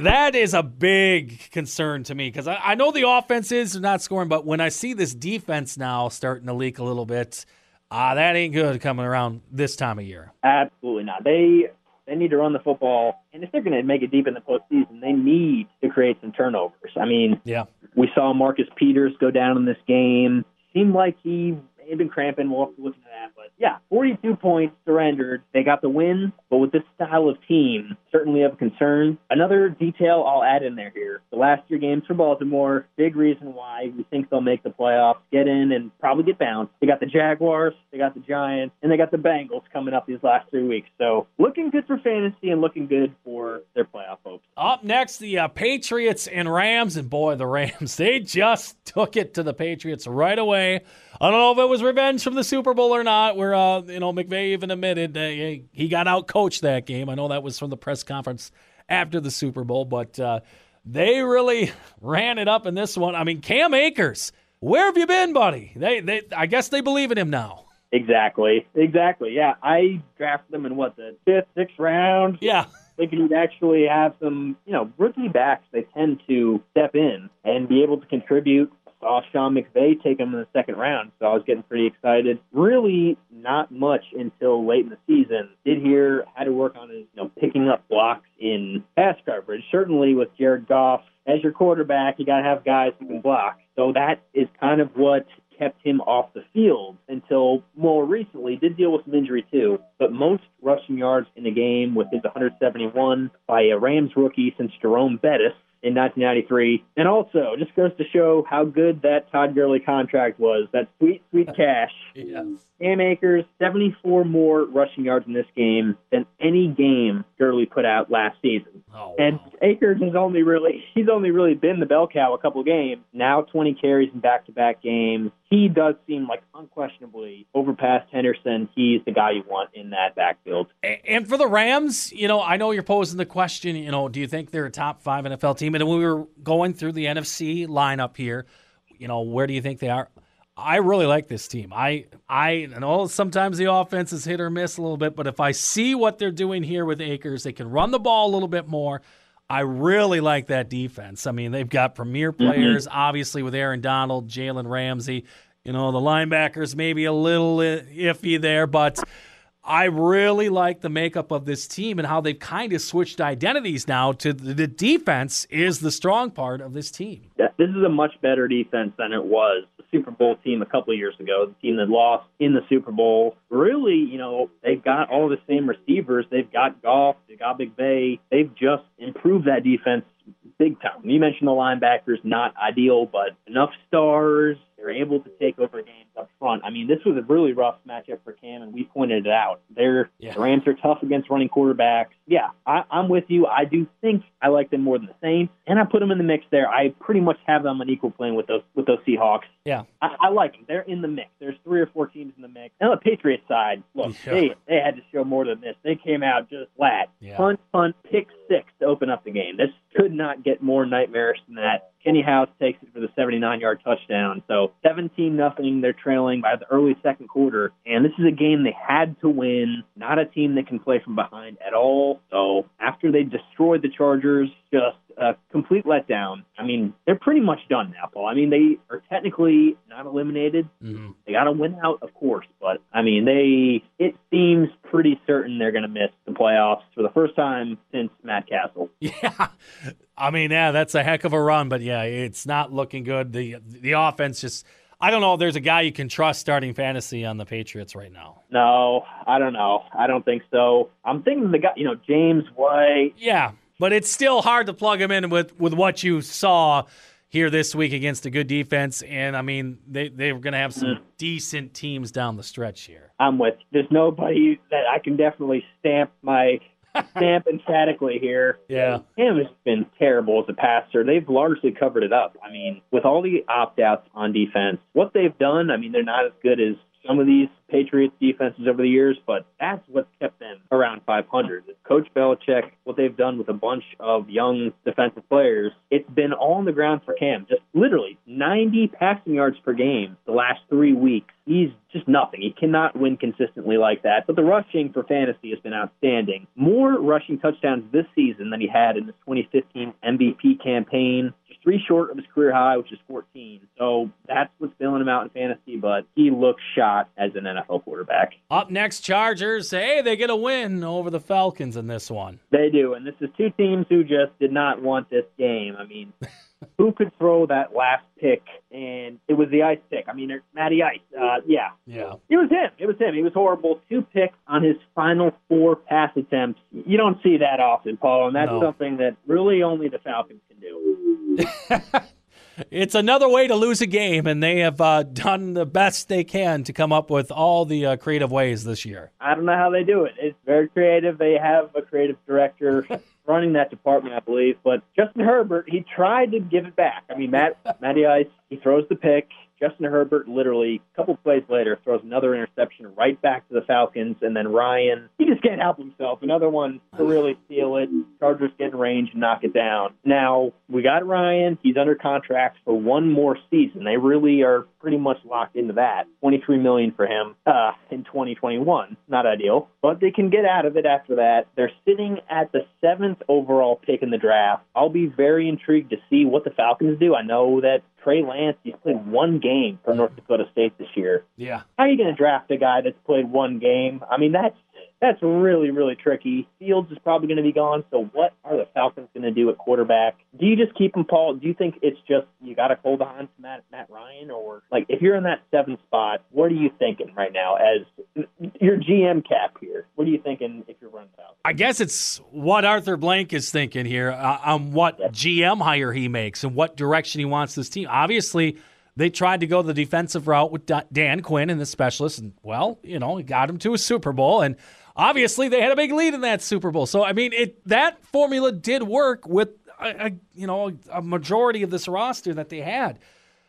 That is a big concern to me because I, I know the offense is not scoring, but when I see this defense now starting to leak a little bit, ah, that ain't good coming around this time of year. Absolutely not. They they need to run the football, and if they're going to make it deep in the postseason, they need to create some turnovers. I mean, Yeah. we saw Marcus Peters go down in this game. Seemed like he have been cramping. We'll have to look into that. But yeah, 42 points surrendered. They got the win, but with this style of team, certainly of concern. Another detail I'll add in there here. The last year games for Baltimore, big reason why we think they'll make the playoffs, get in and probably get bounced. They got the Jaguars, they got the Giants, and they got the Bengals coming up these last three weeks. So looking good for fantasy and looking good for their playoff hopes. Up next, the uh, Patriots and Rams, and boy, the Rams they just took it to the Patriots right away. I don't know if it was revenge from the Super Bowl or not. Where uh, you know McVay even admitted uh, he got out coached that game. I know that was from the press conference after the Super Bowl, but uh, they really ran it up in this one. I mean, Cam Akers, where have you been, buddy? They they I guess they believe in him now. Exactly. Exactly. Yeah. I drafted them in what the fifth, sixth round. Yeah. thinking he'd actually have some, you know, rookie backs. They tend to step in and be able to contribute. Saw Sean McVay take him in the second round, so I was getting pretty excited. Really, not much until late in the season. Did hear had to work on his, you know, picking up blocks in pass coverage. Certainly, with Jared Goff as your quarterback, you got to have guys who can block. So that is kind of what kept him off the field until more recently. Did deal with some injury too, but most rushing yards in the game with his 171 by a Rams rookie since Jerome Bettis in 1993. And also, just goes to show how good that Todd Gurley contract was. That sweet, sweet cash. Yes. Cam Akers, 74 more rushing yards in this game than any game Gurley put out last season. Oh, And wow. Akers has only really he's only really been the bell cow a couple games. Now 20 carries in back-to-back games. He does seem like unquestionably over past Henderson. He's the guy you want in that backfield. And for the Rams, you know, I know you're posing the question, you know, do you think they're a top five NFL team? And when we were going through the NFC lineup here, you know, where do you think they are? I really like this team. I I know sometimes the offense is hit or miss a little bit, but if I see what they're doing here with Akers, they can run the ball a little bit more. I really like that defense. I mean, they've got premier mm-hmm. players, obviously with Aaron Donald, Jalen Ramsey. You know, the linebackers maybe a little iffy there, but I really like the makeup of this team and how they've kind of switched identities now to the, defense is the strong part of this team. this is a much better defense than it was the Super Bowl team a couple of years ago. The team that lost in the Super Bowl. Really, you know, they've got all the same receivers. They've got Goff, they've got Big Bay. They've just improved that defense big time. You mentioned the linebackers, not ideal, but enough stars. They're able to take over games up front. I mean, this was a really rough matchup for Cam, and we pointed it out. They're, Yeah. The Rams are tough against running quarterbacks. Yeah, I, I'm with you. I do think I like them more than the Saints, and I put them in the mix there. I pretty much have them on equal plane with those with those Seahawks. Yeah. I, I like them. They're in the mix. There's three or four teams in the mix. And on the Patriots side, look, Yeah. they they had to show more than this. They came out just flat. Yeah. Punt, punt, pick six to open up the game. This could not get more nightmarish than that. Kenny House takes it for the 79-yard touchdown. So 17 nothing. They're trailing by the early second quarter, and this is a game they had to win. Not a team that can play from behind at all. So after they destroyed the Chargers, just a complete letdown. I mean, they're pretty much done now, Paul. I mean, they are technically not eliminated. Mhm. They got to win out, of course, but I mean, they it seems pretty certain they're going to miss the playoffs for the first time since Matt Cassel. Yeah. I mean, yeah, that's a heck of a run, but yeah, it's not looking good. The the offense just I don't know if there's a guy you can trust starting fantasy on the Patriots right now. No, I don't know. I don't think so. I'm thinking the guy, you know, James White. Yeah, but it's still hard to plug him in with with what you saw here this week against a good defense and I mean, they they're going to have some mm. decent teams down the stretch here. I'm with. There's nobody that I can definitely stamp my stamp emphatically here. Yeah. Cam has been terrible as a passer. They've largely covered it up. I mean, with all the opt outs on defense, what they've done, I mean, they're not as good as some of these Patriots defenses over the years, but that's what's kept them around 500. Coach Belichick, what they've done with a bunch of young defensive players, it's been all on the ground for Cam. Just literally 90 passing yards per game the last three weeks. He's just nothing. He cannot win consistently like that. But the rushing for fantasy has been outstanding. More rushing touchdowns this season than he had in his 2015 MVP campaign. Three short of his career high, which is 14. So that's what's filling him out in fantasy. But he looks shot as an NFL quarterback. Up next Chargers, hey, they get a win over the Falcons in this one. They do, and this is two teams who just did not want this game. I mean, who could throw that last pick? And it was the ice pick. I mean, Matty Ice. Uh, yeah, Yeah. it was him. It was him. He was horrible. Two picks on his final four pass attempts. You don't see that often, Paul, and that's No. something that really only the Falcons can do. It's another way to lose a game, and they have uh, done the best they can to come up with all the uh, creative ways this year. I don't know how they do it. It's very creative. They have a creative director running that department, I believe. But Justin Herbert, he tried to give it back. I mean, Matt Matty Ice, he throws the pick. Justin Herbert literally a couple plays later throws another interception right back to the Falcons, and then Ryan he just can't help himself. Another one to really steal it. Chargers get in range and knock it down. Now we got Ryan. He's under contract for one more season. They really are pretty much locked into that. Twenty three million for him uh, in 2021. Not ideal, but they can get out of it after that. They're sitting at the seventh overall pick in the draft. I'll be very intrigued to see what the Falcons do. I know that Trey Lance he's played one game for North Dakota State this year. Yeah. How are you going to draft a guy that's played one game? I mean, that's that's really really tricky. Fields is probably going to be gone. So what are the Falcons going to do at quarterback? Do you just keep him, Paul? Do you think it's just you got to hold on to Matt Matt Ryan, or Like, if you're in that seven spot, what are you thinking right now as your GM cap here? What are you thinking if you're running out? I guess it's what Arthur Blank is thinking here uh, on what GM hire he makes and what direction he wants this team. Obviously, they tried to go the defensive route with Dan Quinn and the specialist, and well, you know, he got him to a Super Bowl, and obviously they had a big lead in that Super Bowl. So I mean, it that formula did work with a, a you know a majority of this roster that they had.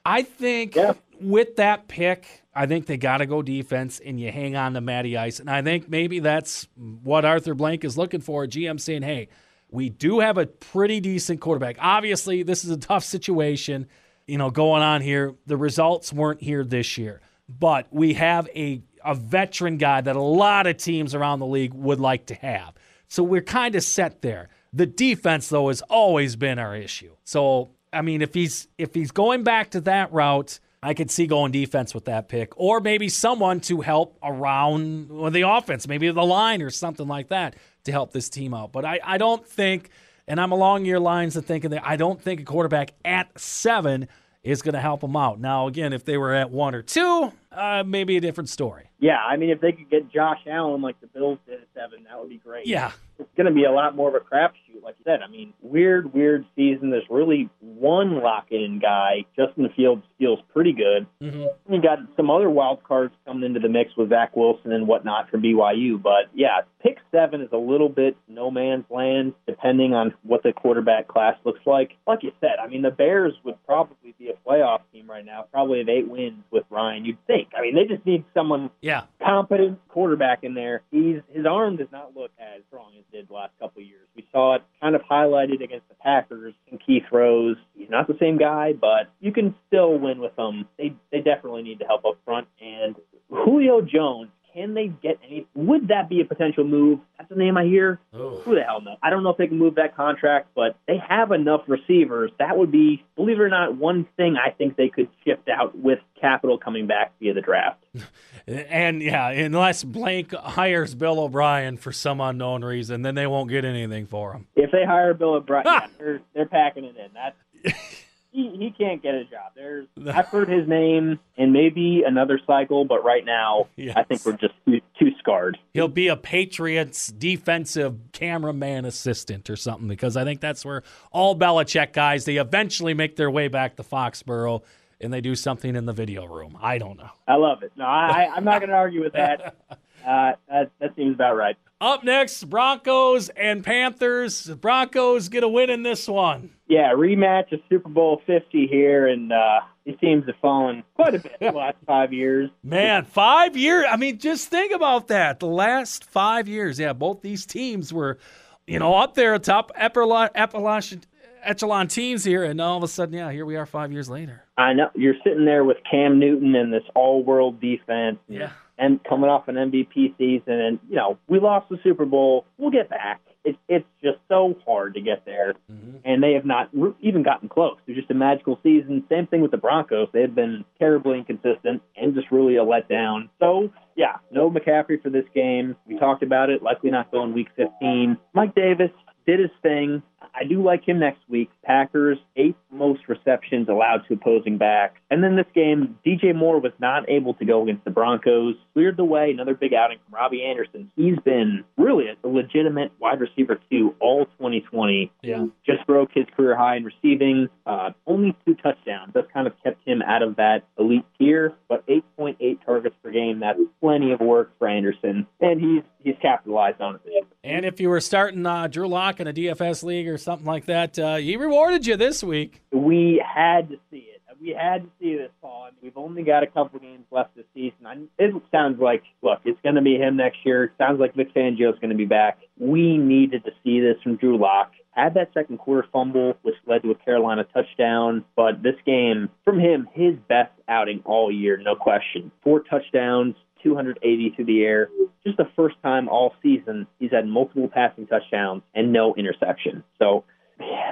I think yeah. with that pick, I think they got to go defense, and you hang on to Matty Ice, and I think maybe that's what Arthur Blank is looking for. GM saying, "Hey, we do have a pretty decent quarterback. Obviously, this is a tough situation." you know, going on here. The results weren't here this year, but we have a a veteran guy that a lot of teams around the league would like to have. So we're kind of set there. The defense though has always been our issue. So I mean, if he's if he's going back to that route, I could see going defense with that pick, or maybe someone to help around the offense, maybe the line or something like that to help this team out. But I, I don't think and I'm along your lines of thinking that I don't think a quarterback at seven is going to help them out. Now, again, if they were at one or two, uh, maybe a different story. Yeah, I mean, if they could get Josh Allen like the Bills did at seven, that would be great. Yeah. It's going to be a lot more of a crapshoot, like you said. I mean, weird, weird season. There's really one lock-in guy. Justin Fields feels pretty good. Mm-hmm. You got some other wild cards coming into the mix with Zach Wilson and whatnot from BYU. But yeah, pick seven is a little bit no man's land, depending on what the quarterback class looks like. Like you said, I mean, the Bears would probably be a playoff team right now, probably have eight wins with Ryan. You'd think. I mean, they just need someone. Yeah competent quarterback in there. He's his arm does not look as strong as it did the last couple of years. We saw it kind of highlighted against the Packers and key throws. He's not the same guy, but you can still win with them. They they definitely need to help up front. And Julio Jones can they get any? Would that be a potential move? That's the name I hear. Oh. Who the hell knows? I don't know if they can move that contract, but they have enough receivers. That would be, believe it or not, one thing I think they could shift out with capital coming back via the draft. and yeah, unless Blank hires Bill O'Brien for some unknown reason, then they won't get anything for him. If they hire Bill O'Brien, yeah, they're, they're packing it in. That's. he, he can't get a job. There's I've heard his name in maybe another cycle, but right now yes. I think we're just too, too scarred. He'll be a Patriots defensive cameraman assistant or something because I think that's where all Belichick guys they eventually make their way back to Foxborough and they do something in the video room. I don't know. I love it. No, I, I'm not going to argue with that. Uh, that. That seems about right. Up next, Broncos and Panthers. Broncos get a win in this one. Yeah, rematch of Super Bowl 50 here, and uh, these teams have fallen quite a bit the last five years. Man, five years. I mean, just think about that. The last five years, yeah, both these teams were, you know, up there, top echelon, echelon teams here, and all of a sudden, yeah, here we are five years later. I know you're sitting there with Cam Newton and this all-world defense. Yeah and coming off an MVP season, and you know we lost the Super Bowl. We'll get back. It's it's just so hard to get there, mm-hmm. and they have not even gotten close. They're just a magical season. Same thing with the Broncos. They have been terribly inconsistent and just really a letdown. So yeah, no McCaffrey for this game. We talked about it. Likely not going Week 15. Mike Davis did his thing. I do like him next week. Packers, eighth most receptions allowed to opposing backs. And then this game, DJ Moore was not able to go against the Broncos. Cleared the way. Another big outing from Robbie Anderson. He's been really a legitimate wide receiver, too, all 2020. Yeah. Just broke his career high in receiving. Uh, only two touchdowns. That's kind of kept him out of that elite tier. But 8.8 targets per game, that's plenty of work for Anderson. And he's he's capitalized on it. And if you were starting uh, Drew Lock in a DFS league or something like that, uh, he rewarded you this week. We had to see it. We had to see this, Paul. I mean, we've only got a couple games left this season. I, it sounds like, look, it's going to be him next year. It sounds like Vic Fangio is going to be back. We needed to see this from Drew Lock. Had that second quarter fumble, which led to a Carolina touchdown. But this game, from him, his best outing all year, no question. Four touchdowns, 280 through the air. Just the first time all season he's had multiple passing touchdowns and no interception. So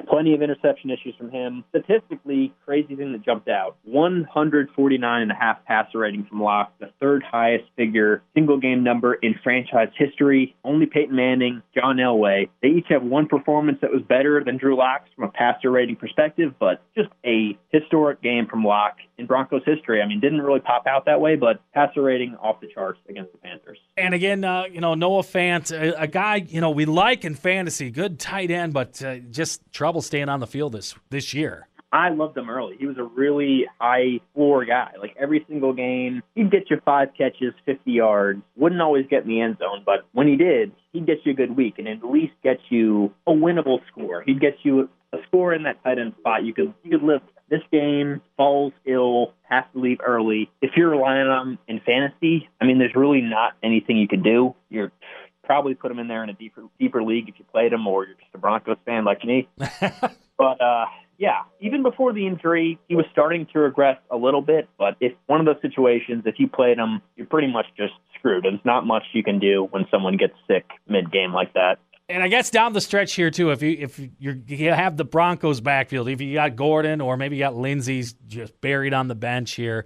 plenty of interception issues from him. Statistically, crazy thing that jumped out 149 and a half passer rating from Lock, the third highest figure single game number in franchise history. Only Peyton Manning, John Elway. They each have one performance that was better than Drew Lock's from a passer rating perspective, but just a historic game from Lock in Broncos history. I mean, didn't really pop out that way, but passer rating off the charts against the Panthers. And again, uh, you know, Noah Fant, a, a, guy you know we like in fantasy, good tight end, but uh, just trouble staying on the field this this year. I loved him early. He was a really high floor guy. Like every single game, he'd get you five catches, 50 yards. Wouldn't always get in the end zone, but when he did, he'd get you a good week and at least get you a winnable score. He'd get you a score in that tight end spot. You could you could live this game falls ill, has to leave early. If you're relying on him in fantasy, I mean, there's really not anything you can do. You're probably put him in there in a deeper deeper league if you played him, or you're just a Broncos fan like me. but uh, yeah, even before the injury, he was starting to regress a little bit. But if one of those situations, if you played him, you're pretty much just screwed. There's not much you can do when someone gets sick mid game like that. And I guess down the stretch here too, if you if you you have the Broncos backfield, if you got Gordon or maybe you got Lindsay's just buried on the bench here,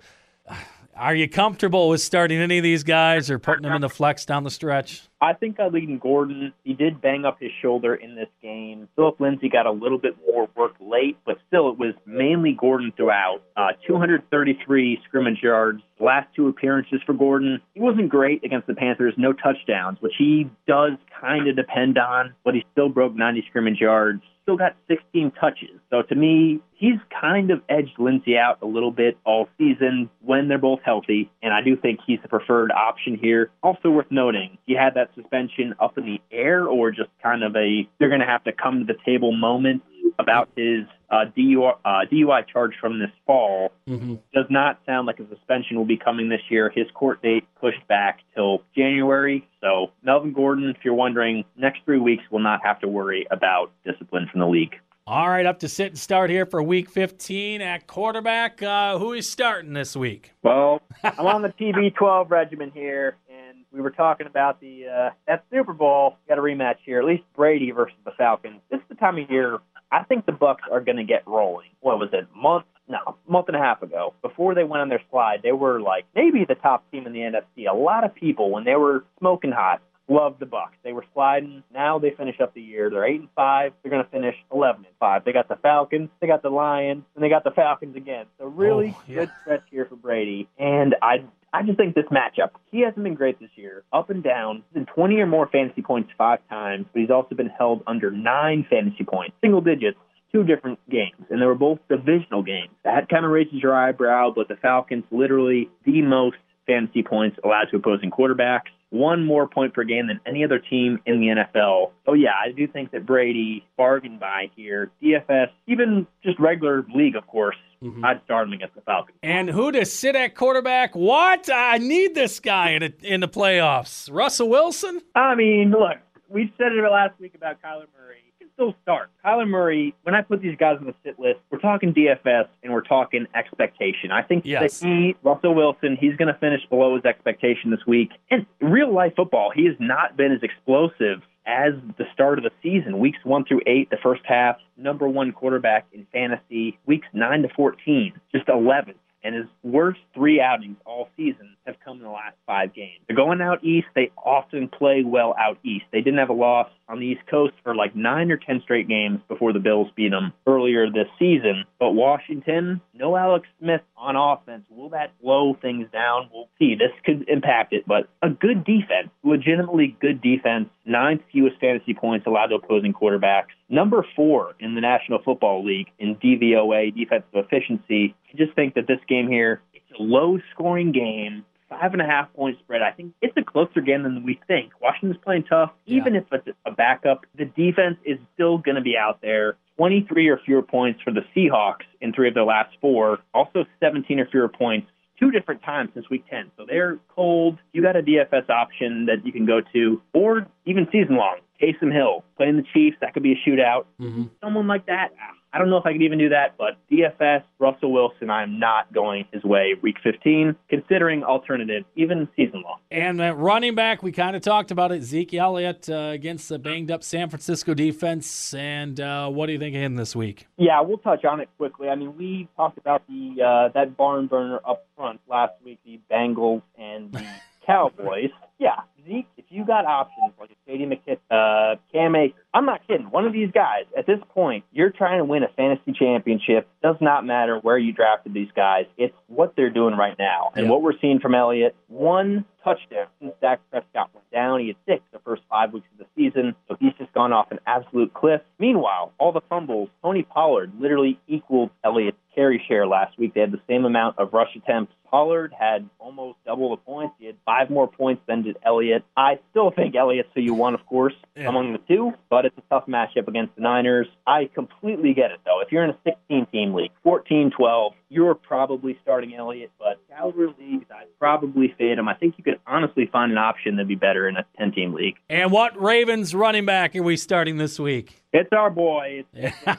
are you comfortable with starting any of these guys or putting them in the flex down the stretch? I think I lead in Gordon. He did bang up his shoulder in this game. Phillip Lindsay got a little bit more work late, but still it was mainly Gordon throughout. Uh, 233 scrimmage yards. Last two appearances for Gordon. He wasn't great against the Panthers, no touchdowns, which he does kind of depend on, but he still broke 90 scrimmage yards still got 16 touches. So to me, he's kind of edged Lindsay out a little bit all season when they're both healthy, and I do think he's the preferred option here. Also worth noting, he had that suspension up in the air or just kind of a they're going to have to come to the table moment about his uh, DUI, uh, DUI charge from this fall. Mm-hmm. Does not sound like a suspension will be coming this year. His court date pushed back till January. So Melvin Gordon, if you're wondering, next three weeks will not have to worry about discipline from the league. All right, up to sit and start here for Week 15 at quarterback. Uh, who is starting this week? Well, I'm on the TB12 regimen here, and we were talking about the uh, that Super Bowl. Got a rematch here, at least Brady versus the Falcons. This is the time of year I think the Bucs are going to get rolling. What was it? Month? No, month and a half ago. Before they went on their slide, they were like maybe the top team in the NFC. A lot of people when they were smoking hot loved the Bucs. They were sliding. Now they finish up the year. They're eight and five. They're going to finish eleven and five. They got the Falcons. They got the Lions, and they got the Falcons again. So really oh, yeah. good stretch here for Brady. And I I just think this matchup, he hasn't been great this year. Up and down, he's been 20 or more fantasy points five times, but he's also been held under nine fantasy points, single digits, two different games, and they were both divisional games. That kind of raises your eyebrow, but the Falcons literally the most fantasy points allowed to opposing quarterbacks one more point per game than any other team in the NFL. Oh yeah, I do think that Brady bargained by here. DFS, even just regular league, of course. Mm-hmm. I'd start him against the Falcons. And who to sit at quarterback? What? I need this guy in, a, in the playoffs. Russell Wilson? I mean, look, we said it last week about Kyler Murray still start. Kyler Murray, when I put these guys on the sit list, we're talking DFS and we're talking expectation. I think yes. that he, Russell Wilson, he's going to finish below his expectation this week. And real life football, he has not been as explosive as the start of the season. Weeks one through eight, the first half, number one quarterback in fantasy. Weeks nine to 14, just 11th and his worst three outings all season have come in the last five games. They're going out east. They often play well out east. They didn't have a loss on the East Coast for like nine or ten straight games before the Bills beat them earlier this season. But Washington, no Alex Smith on offense. Will that slow things down? We'll see. This could impact it, but a good defense, legitimately good defense, ninth fewest fantasy points allowed to opposing quarterbacks. Number four in the National Football League in DVOA, defensive efficiency. I just think that this game here, it's a low scoring game five and a half point spread. I think it's a closer game than we think. Washington's playing tough. Even yeah. if it's a backup, the defense is still going to be out there. 23 or fewer points for the Seahawks in three of their last four. Also 17 or fewer points two different times since week 10. So they're cold. You got a DFS option that you can go to, or even season long. Taysom Hill playing the Chiefs, that could be a shootout. Mm-hmm. Someone like that, I don't know if I could even do that, but DFS, Russell Wilson, I'm not going his way week 15, considering alternative, even season long. And uh, running back, we kind of talked about it. Zeke Elliott uh, against the banged up San Francisco defense. And uh, what do you think of him this week? Yeah, we'll touch on it quickly. I mean, we talked about the uh, that barn burner up front last week, the Bengals and the Cowboys. Yeah, Zeke, if you got options like a J.D. McKissic, uh, Cam Akers, I'm not kidding. One of these guys, at this point, you're trying to win a fantasy championship. Does not matter where you drafted these guys. It's what they're doing right now. And Yeah. what we're seeing from Elliott, one touchdown since Dak Prescott went down. He had six the first five weeks of the season, so he's just gone off an absolute cliff. Meanwhile, all the fumbles, Tony Pollard literally equaled Elliott's carry share last week. They had the same amount of rush attempts. Pollard had almost double the points. He had five more points than did Elliott. I still think Elliott's who you want, of course, Yeah. among the two, but it's a tough matchup against the Niners. I completely get it, though. If you're in a 16 team league, 14 12, you're probably starting Elliott, but Calvary leagues, I'd probably fade him. I think you could honestly find an option that'd be better in a 10 team league. And what Ravens running back are we starting this week? It's our boy. It's Yeah.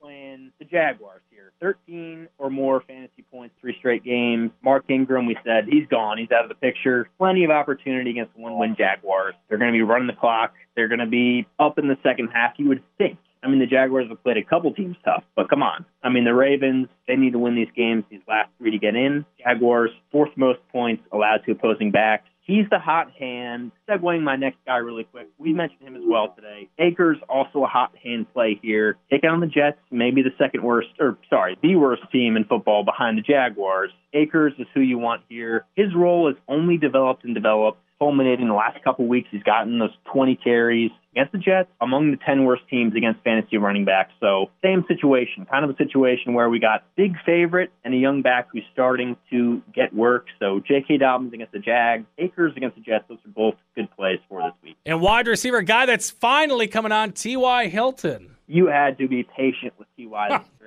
Playing the Jaguars here. 13 or more fantasy points, three straight games. Mark Ingram, we said he's gone. He's out of the picture. Plenty of opportunity against the one win Jaguars. They're going to be running the clock. They're going to be up in the second half, you would think. I mean, the Jaguars have played a couple teams tough, but come on. I mean, the Ravens, they need to win these games, these last three to get in. Jaguars, fourth most points allowed to opposing backs. He's the hot hand. Segueing my next guy really quick. We mentioned him as well today. Akers also a hot hand play here. Take on the Jets, maybe the second worst, or sorry, the worst team in football behind the Jaguars. Akers is who you want here. His role is only developed and developed, culminating the last couple weeks. He's gotten those 20 carries against the Jets, among the 10 worst teams against fantasy running backs. So same situation, kind of a situation where we got big favorite and a young back who's starting to get work. So J.K. Dobbins against the Jags, Akers against the Jets. Those are both good plays for this week. And wide receiver guy that's finally coming on, T.Y. Hilton. You had to be patient with T.Y. this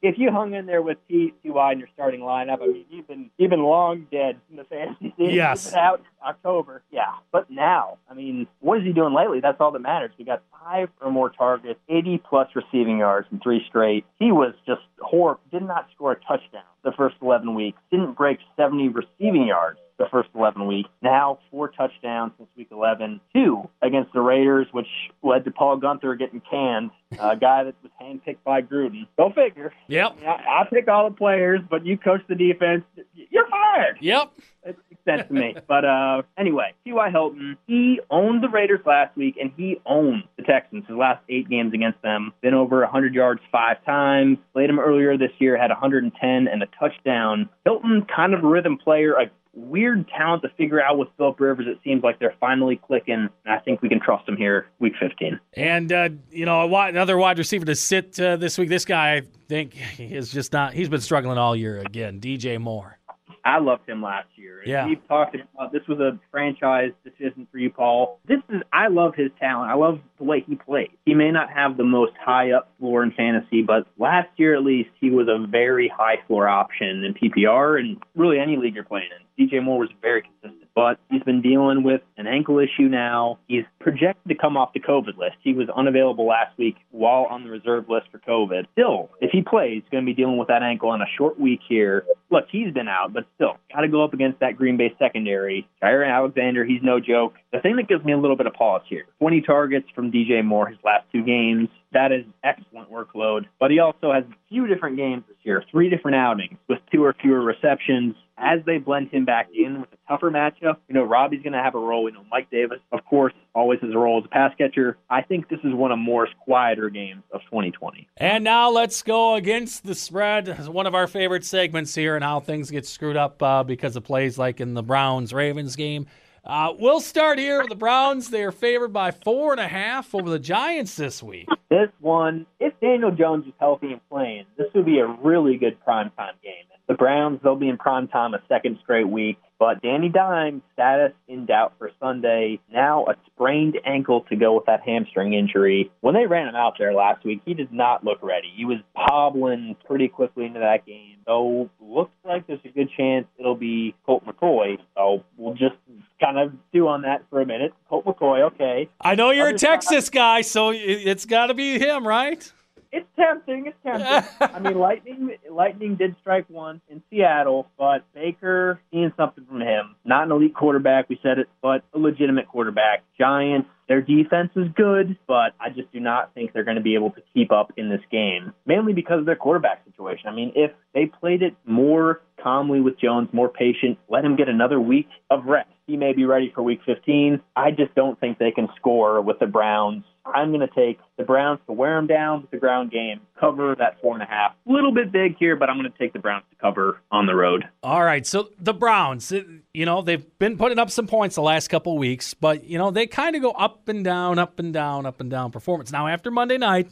if you hung in there with T- T.Y. in your starting lineup, I mean, you've been you've been long dead in the fantasy season. Yes. Out October. Yeah, but now, I mean, what is he doing lately? That's all that matters. We got five or more targets, 80 plus receiving yards in three straight. He was just horrible. Did not score a touchdown the first 11 weeks. Didn't break 70 receiving yards the first 11 weeks. Now four touchdowns since week 11. Two against the Raiders, which led to Paul Guenther getting canned. A guy that was handpicked by Gruden. Go figure. Yep. I, I pick all the players, but you coach the defense. You're fired. Yep. It makes sense to me. But uh, anyway, T.Y. Hilton, he owned the Raiders last week, and he owned the Texans his last eight games against them. Been over 100 yards five times. Played him earlier this year, had 110 and a touchdown. Hilton, kind of a rhythm player, a weird talent to figure out with Philip Rivers. It seems like they're finally clicking, and I think we can trust him here week 15. And, uh, you know, wide, another wide receiver to sit uh, this week. This guy, I think, is just not, he's been struggling all year again. DJ Moore. I loved him last year. Yeah. We've talked about this was a franchise decision for you, Paul. This is I love his talent. I love the way he plays. He may not have the most high up floor in fantasy, but last year at least he was a very high floor option in PPR and really any league you're playing in. DJ Moore was very consistent. But he's been dealing with an ankle issue now. He's projected to come off the COVID list. He was unavailable last week while on the reserve list for COVID. Still, if he plays, he's going to be dealing with that ankle on a short week here. Look, he's been out, but still, got to go up against that Green Bay secondary. Jaire Alexander, he's no joke. The thing that gives me a little bit of pause here 20 targets from DJ Moore his last two games. That is excellent workload. But he also has a few different games this year, three different outings with two or fewer receptions. As they blend him back in with a tougher matchup, you know, Robbie's going to have a role. We know Mike Davis, of course, always has a role as a pass catcher. I think this is one of Moore's quieter games of 2020. And now let's go against the spread. It's one of our favorite segments here and how things get screwed up uh, because of plays like in the Browns Ravens game. Uh, we'll start here with the Browns. They are favored by four and a half over the Giants this week. This one, if Daniel Jones is healthy and playing, this would be a really good primetime game. The Browns, they'll be in primetime a second straight week, but Danny Dimes' status in doubt for Sunday. Now a sprained ankle to go with that hamstring injury. When they ran him out there last week, he did not look ready. He was hobbling pretty quickly into that game. So looks like there's a good chance it'll be Colt McCoy. So we'll just kind of do on that for a minute. Colt McCoy, okay. I know you're a Other Texas guy, so it's got to be him, right? It's tempting. It's tempting. I mean, Lightning Lightning did strike once in Seattle, but Baker seeing something from him. Not an elite quarterback, we said it, but a legitimate quarterback. Giants their defense is good, but I just do not think they're going to be able to keep up in this game, mainly because of their quarterback situation. I mean, if they played it more calmly with Jones, more patient, let him get another week of rest. He may be ready for week 15. I just don't think they can score with the Browns I'm going to take the Browns to wear them down with the ground game, cover that four and a half. A little bit big here, but I'm going to take the Browns to cover on the road. All right. So the Browns, you know, they've been putting up some points the last couple weeks, but, you know, they kind of go up and down, up and down, up and down performance. Now, after Monday night,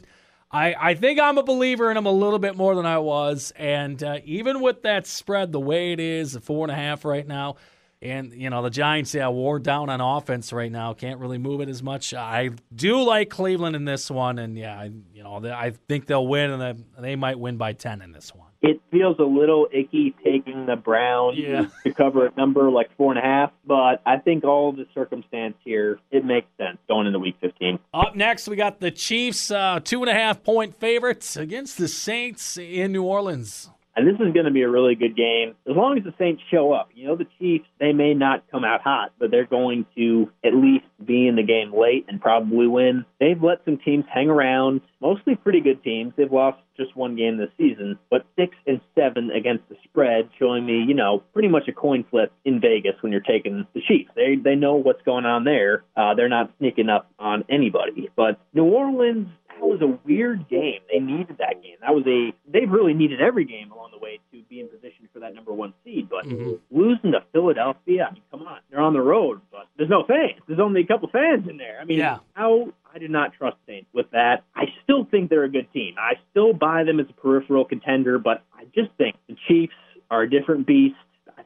I, I think I'm a believer in them a little bit more than I was. And uh, even with that spread the way it is, four and a half right now, and, you know, the Giants, yeah, wore down on offense right now. Can't really move it as much. I do like Cleveland in this one. And, yeah, I, you know, I think they'll win, and they might win by 10 in this one. It feels a little icky taking the Browns yeah. to cover a number like four and a half, but I think all the circumstance here, it makes sense going into week 15. Up next, we got the Chiefs, uh, two and a half point favorites against the Saints in New Orleans. And this is going to be a really good game as long as the Saints show up. You know, the Chiefs, they may not come out hot, but they're going to at least be in the game late and probably win. They've let some teams hang around, mostly pretty good teams. They've lost just one game this season, but six and seven against the spread, showing me, you know, pretty much a coin flip in Vegas when you're taking the Chiefs. They they know what's going on there. Uh, they're not sneaking up on anybody. But New Orleans, that was a weird game. They needed that game. That was a they've really needed every game along the way to be in position for that number one seed. But mm-hmm. losing to Philadelphia, I mean, come on, they're on the road, but there's no fans. There's only couple fans in there. I mean, yeah. how I do not trust Saints with that. I still think they're a good team. I still buy them as a peripheral contender, but I just think the Chiefs are a different beast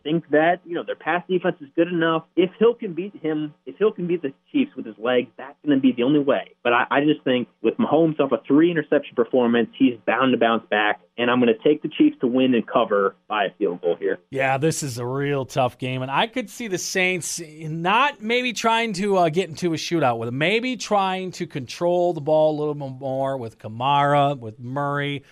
think that you know their pass defense is good enough. If Hill can beat him, if Hill can beat the Chiefs with his legs, that's going to be the only way. But I, I just think with Mahomes off a three interception performance, he's bound to bounce back. And I'm going to take the Chiefs to win and cover by a field goal here. Yeah, this is a real tough game, and I could see the Saints not maybe trying to uh, get into a shootout with them, maybe trying to control the ball a little bit more with Kamara, with Murray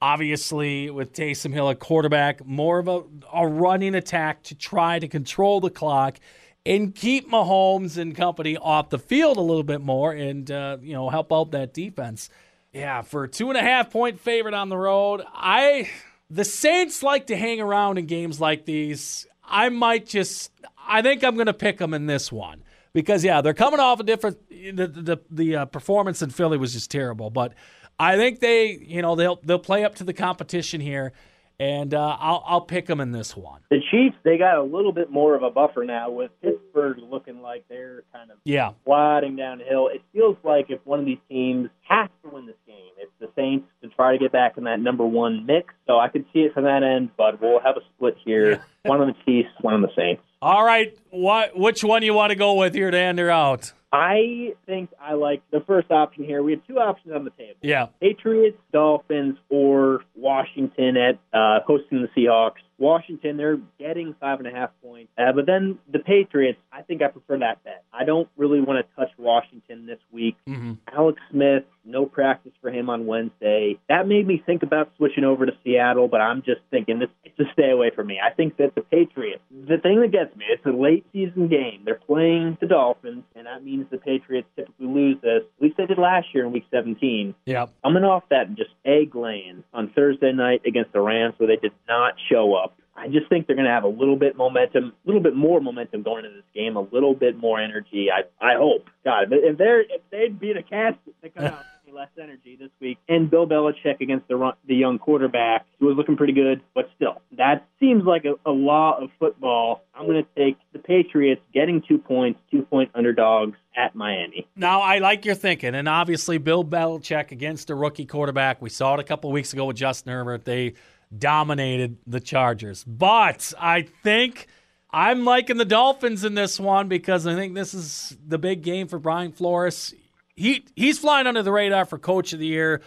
obviously with Taysom Hill at quarterback, more of a, a running attack to try to control the clock and keep Mahomes and company off the field a little bit more and, uh, you know, help out that defense. Yeah, for two and a half point favorite on the road, I the Saints like to hang around in games like these. I might just, I think I'm going to pick them in this one because yeah, they're coming off a different. The the, the uh, performance in Philly was just terrible, but I think they, you know, they'll they'll play up to the competition here, and uh, I'll I'll pick them in this one. The Chiefs, they got a little bit more of a buffer now with Pittsburgh looking like they're kind of yeah sliding downhill. It feels like if one of these teams has to win this game, it's the Saints to try to get back in that number one mix. So I could see it from that end, but we'll have a split here. One on the Chiefs, one on the Saints. All right, what which one you want to go with here to end her out? I think I like the first option here. We have two options on the table. Yeah. Patriots, Dolphins, or Washington at uh, hosting the Seahawks. Washington, they're getting five and a half points. Uh, but then the Patriots, I think I prefer that bet. I don't really want to touch Washington this week. Mm-hmm. Alex Smith, no practice for him on Wednesday. That made me think about switching over to Seattle, but I'm just thinking this it's a stay away from me. I think that the Patriots, the thing that gets me, it's a late season game. They're playing the Dolphins, and that means the Patriots typically lose this. At least they did last year in Week 17. Yeah. Coming off that just egg laying on Thursday night against the Rams, where they did not show up. I just think they're going to have a little bit momentum, a little bit more momentum going into this game, a little bit more energy. I I hope. God, if they're if they'd beat a cast to come out less energy this week, and Bill Belichick against the run, the young quarterback, who was looking pretty good, but still, that seems like a, a law of football. I'm going to take the Patriots getting two points, two point underdogs at Miami. Now, I like your thinking, and obviously Bill Belichick against a rookie quarterback. We saw it a couple weeks ago with Justin Herbert. They dominated the Chargers. But I think I'm liking the Dolphins in this one because I think this is the big game for Brian Flores. He he's flying under the radar for coach of the year.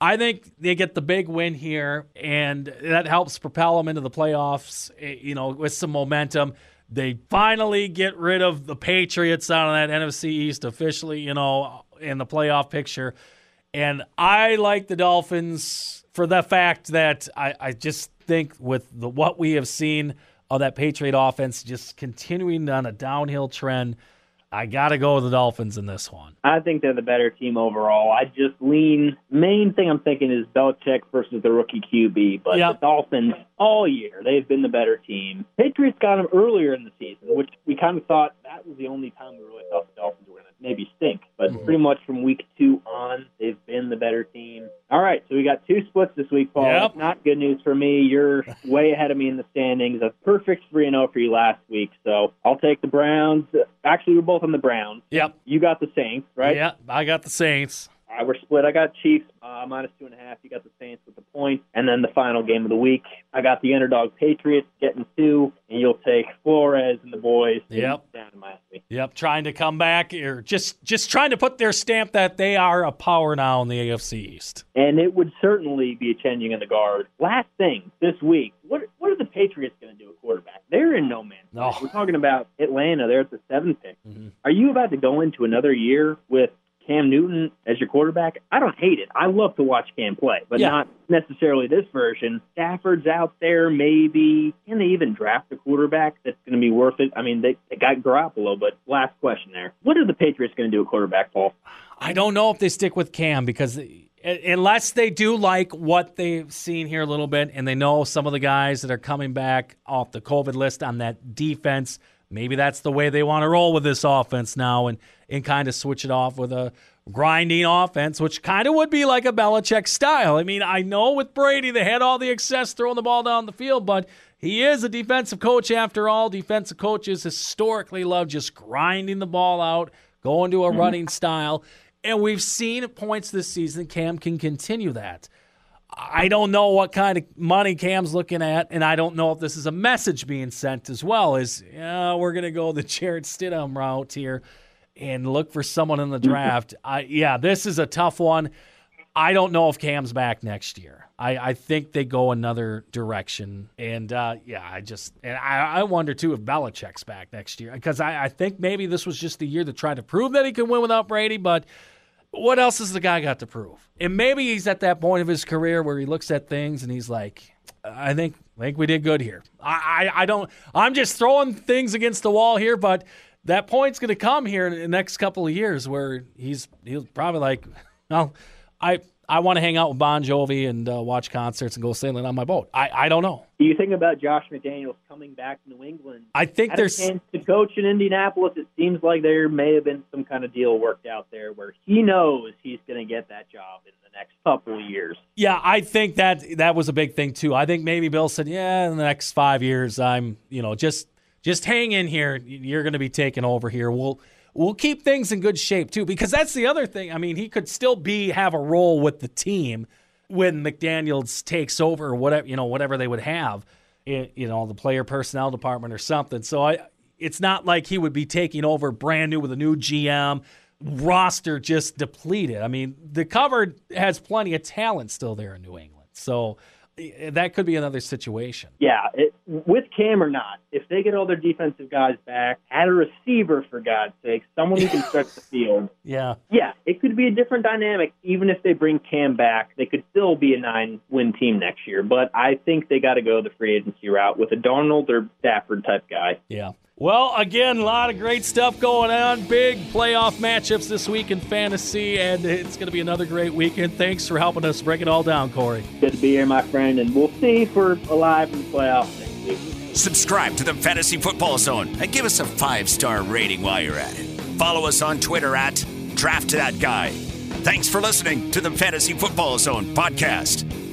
I think they get the big win here, and that helps propel them into the playoffs. Eh, you know, with some momentum. They finally get rid of the Patriots out of that NFC East officially. You know, in the playoff picture, and I like the Dolphins for the fact that I, I just think with the, what we have seen of that Patriot offense just continuing on a downhill trend, I got to go with the Dolphins in this one. I think they're the better team overall. I just lean. Main thing I'm thinking is Belichick versus the rookie QB, but Yep. the Dolphins all year they've been the better team. Patriots got them earlier in the season, which we kind of thought that was the only time we really thought the Dolphins were maybe stink. But mm-hmm. pretty much from week two on, they've been the better team. All right, so we got two splits this week, Paul. Yep. Not good news for me. You're way ahead of me in the standings. A perfect three and zero for you last week, so I'll take the Browns. Actually, we're both on the Browns. Yep. You got the Saints, right? Yeah, I got the Saints. Right, we're split. I got Chiefs uh, minus two and a half. You got the Saints with the points, and then the final game of the week, I got the underdog Patriots getting two, and you'll take Flores and the boys Yep. down to Miami. Yep, trying to come back or just just trying to put their stamp that they are a power now in the AFC East. And it would certainly be a changing in the guard. Last thing this week, what what are the Patriots going to do at quarterback? They're in no man's No. Mm-hmm. We're talking about Atlanta. They're at the seventh pick. Are you about to go into another year with Cam Newton as your quarterback? I don't hate it. I love to watch Cam play, but Yeah. not necessarily this version. Stafford's out there, maybe. Can they even draft a quarterback that's going to be worth it? I mean, they, they got Garoppolo, but last question there. What are the Patriots going to do at quarterback, Paul? I don't know if they stick with Cam because uh, unless they do like what they've seen here a little bit and they know some of the guys that are coming back off the COVID list on that defense, maybe that's the way they want to roll with this offense now and, and kind of switch it off with a grinding offense, which kind of would be like a Belichick style. I mean, I know with Brady, they had all the excess throwing the ball down the field, but he is a defensive coach after all. Defensive coaches historically love just grinding the ball out, going to a mm-hmm. running style. And we've seen at points this season Cam can continue that. I don't know what kind of money Cam's looking at, and I don't know if this is a message being sent as well. Is yeah, we're gonna go the Jarrett Stidham route here and look for someone in the draft. I, yeah, this is a tough one. I don't know if Cam's back next year. I, I think they go another direction, and uh, yeah, I just and I, I wonder too if Belichick's back next year because I, I think maybe this was just the year to try to prove that he can win without Brady, but what else has the guy got to prove? And maybe he's at that point of his career where he looks at things and he's like, I think I think we did good here. I, I, I don't I'm just throwing things against the wall here, but that point's gonna come here in the next couple of years where he's he's probably like, well, I I want to hang out with Bon Jovi and uh, watch concerts and go sailing on my boat. I, I don't know. Do you think about Josh McDaniels coming back to New England? I think a there's chance to coach in Indianapolis. It seems like there may have been some kind of deal worked out there where he knows he's going to get that job in the next couple of years. Yeah, I think that that was a big thing too. I think maybe Bill said, "Yeah, in the next five years, I'm, you know, just just hang in here. You're going to be taking over here. We'll we'll keep things in good shape too, because that's the other thing. I mean, he could still be have a role with the team when McDaniels takes over, or whatever you know, whatever they would have, i- you know, the player personnel department or something. So I, it's not like he would be taking over brand new with a new GM roster just depleted. I mean, the cover has plenty of talent still there in New England. So Eh, that could be another situation. Yeah, it, with Cam or not, if they get all their defensive guys back, add a receiver for God's sake, someone who can stretch the field. Yeah. Yeah, it could be a different dynamic. Even if they bring Cam back, they could still be a nine-win team next year. But I think they got to go the free agency route with a Donald or Stafford type guy. Yeah. Well, again, a lot of great stuff going on. Big playoff matchups this week in fantasy, and it's going to be another great weekend. Thanks for helping us break it all down, Corey. Good to be here, my friend, and we'll see if we're alive in the playoffs next week. Subscribe to the Fantasy Football Zone and give us a five star rating while you're at it. Follow us on Twitter at Draft That Guy. Thanks for listening to the Fantasy Football Zone podcast.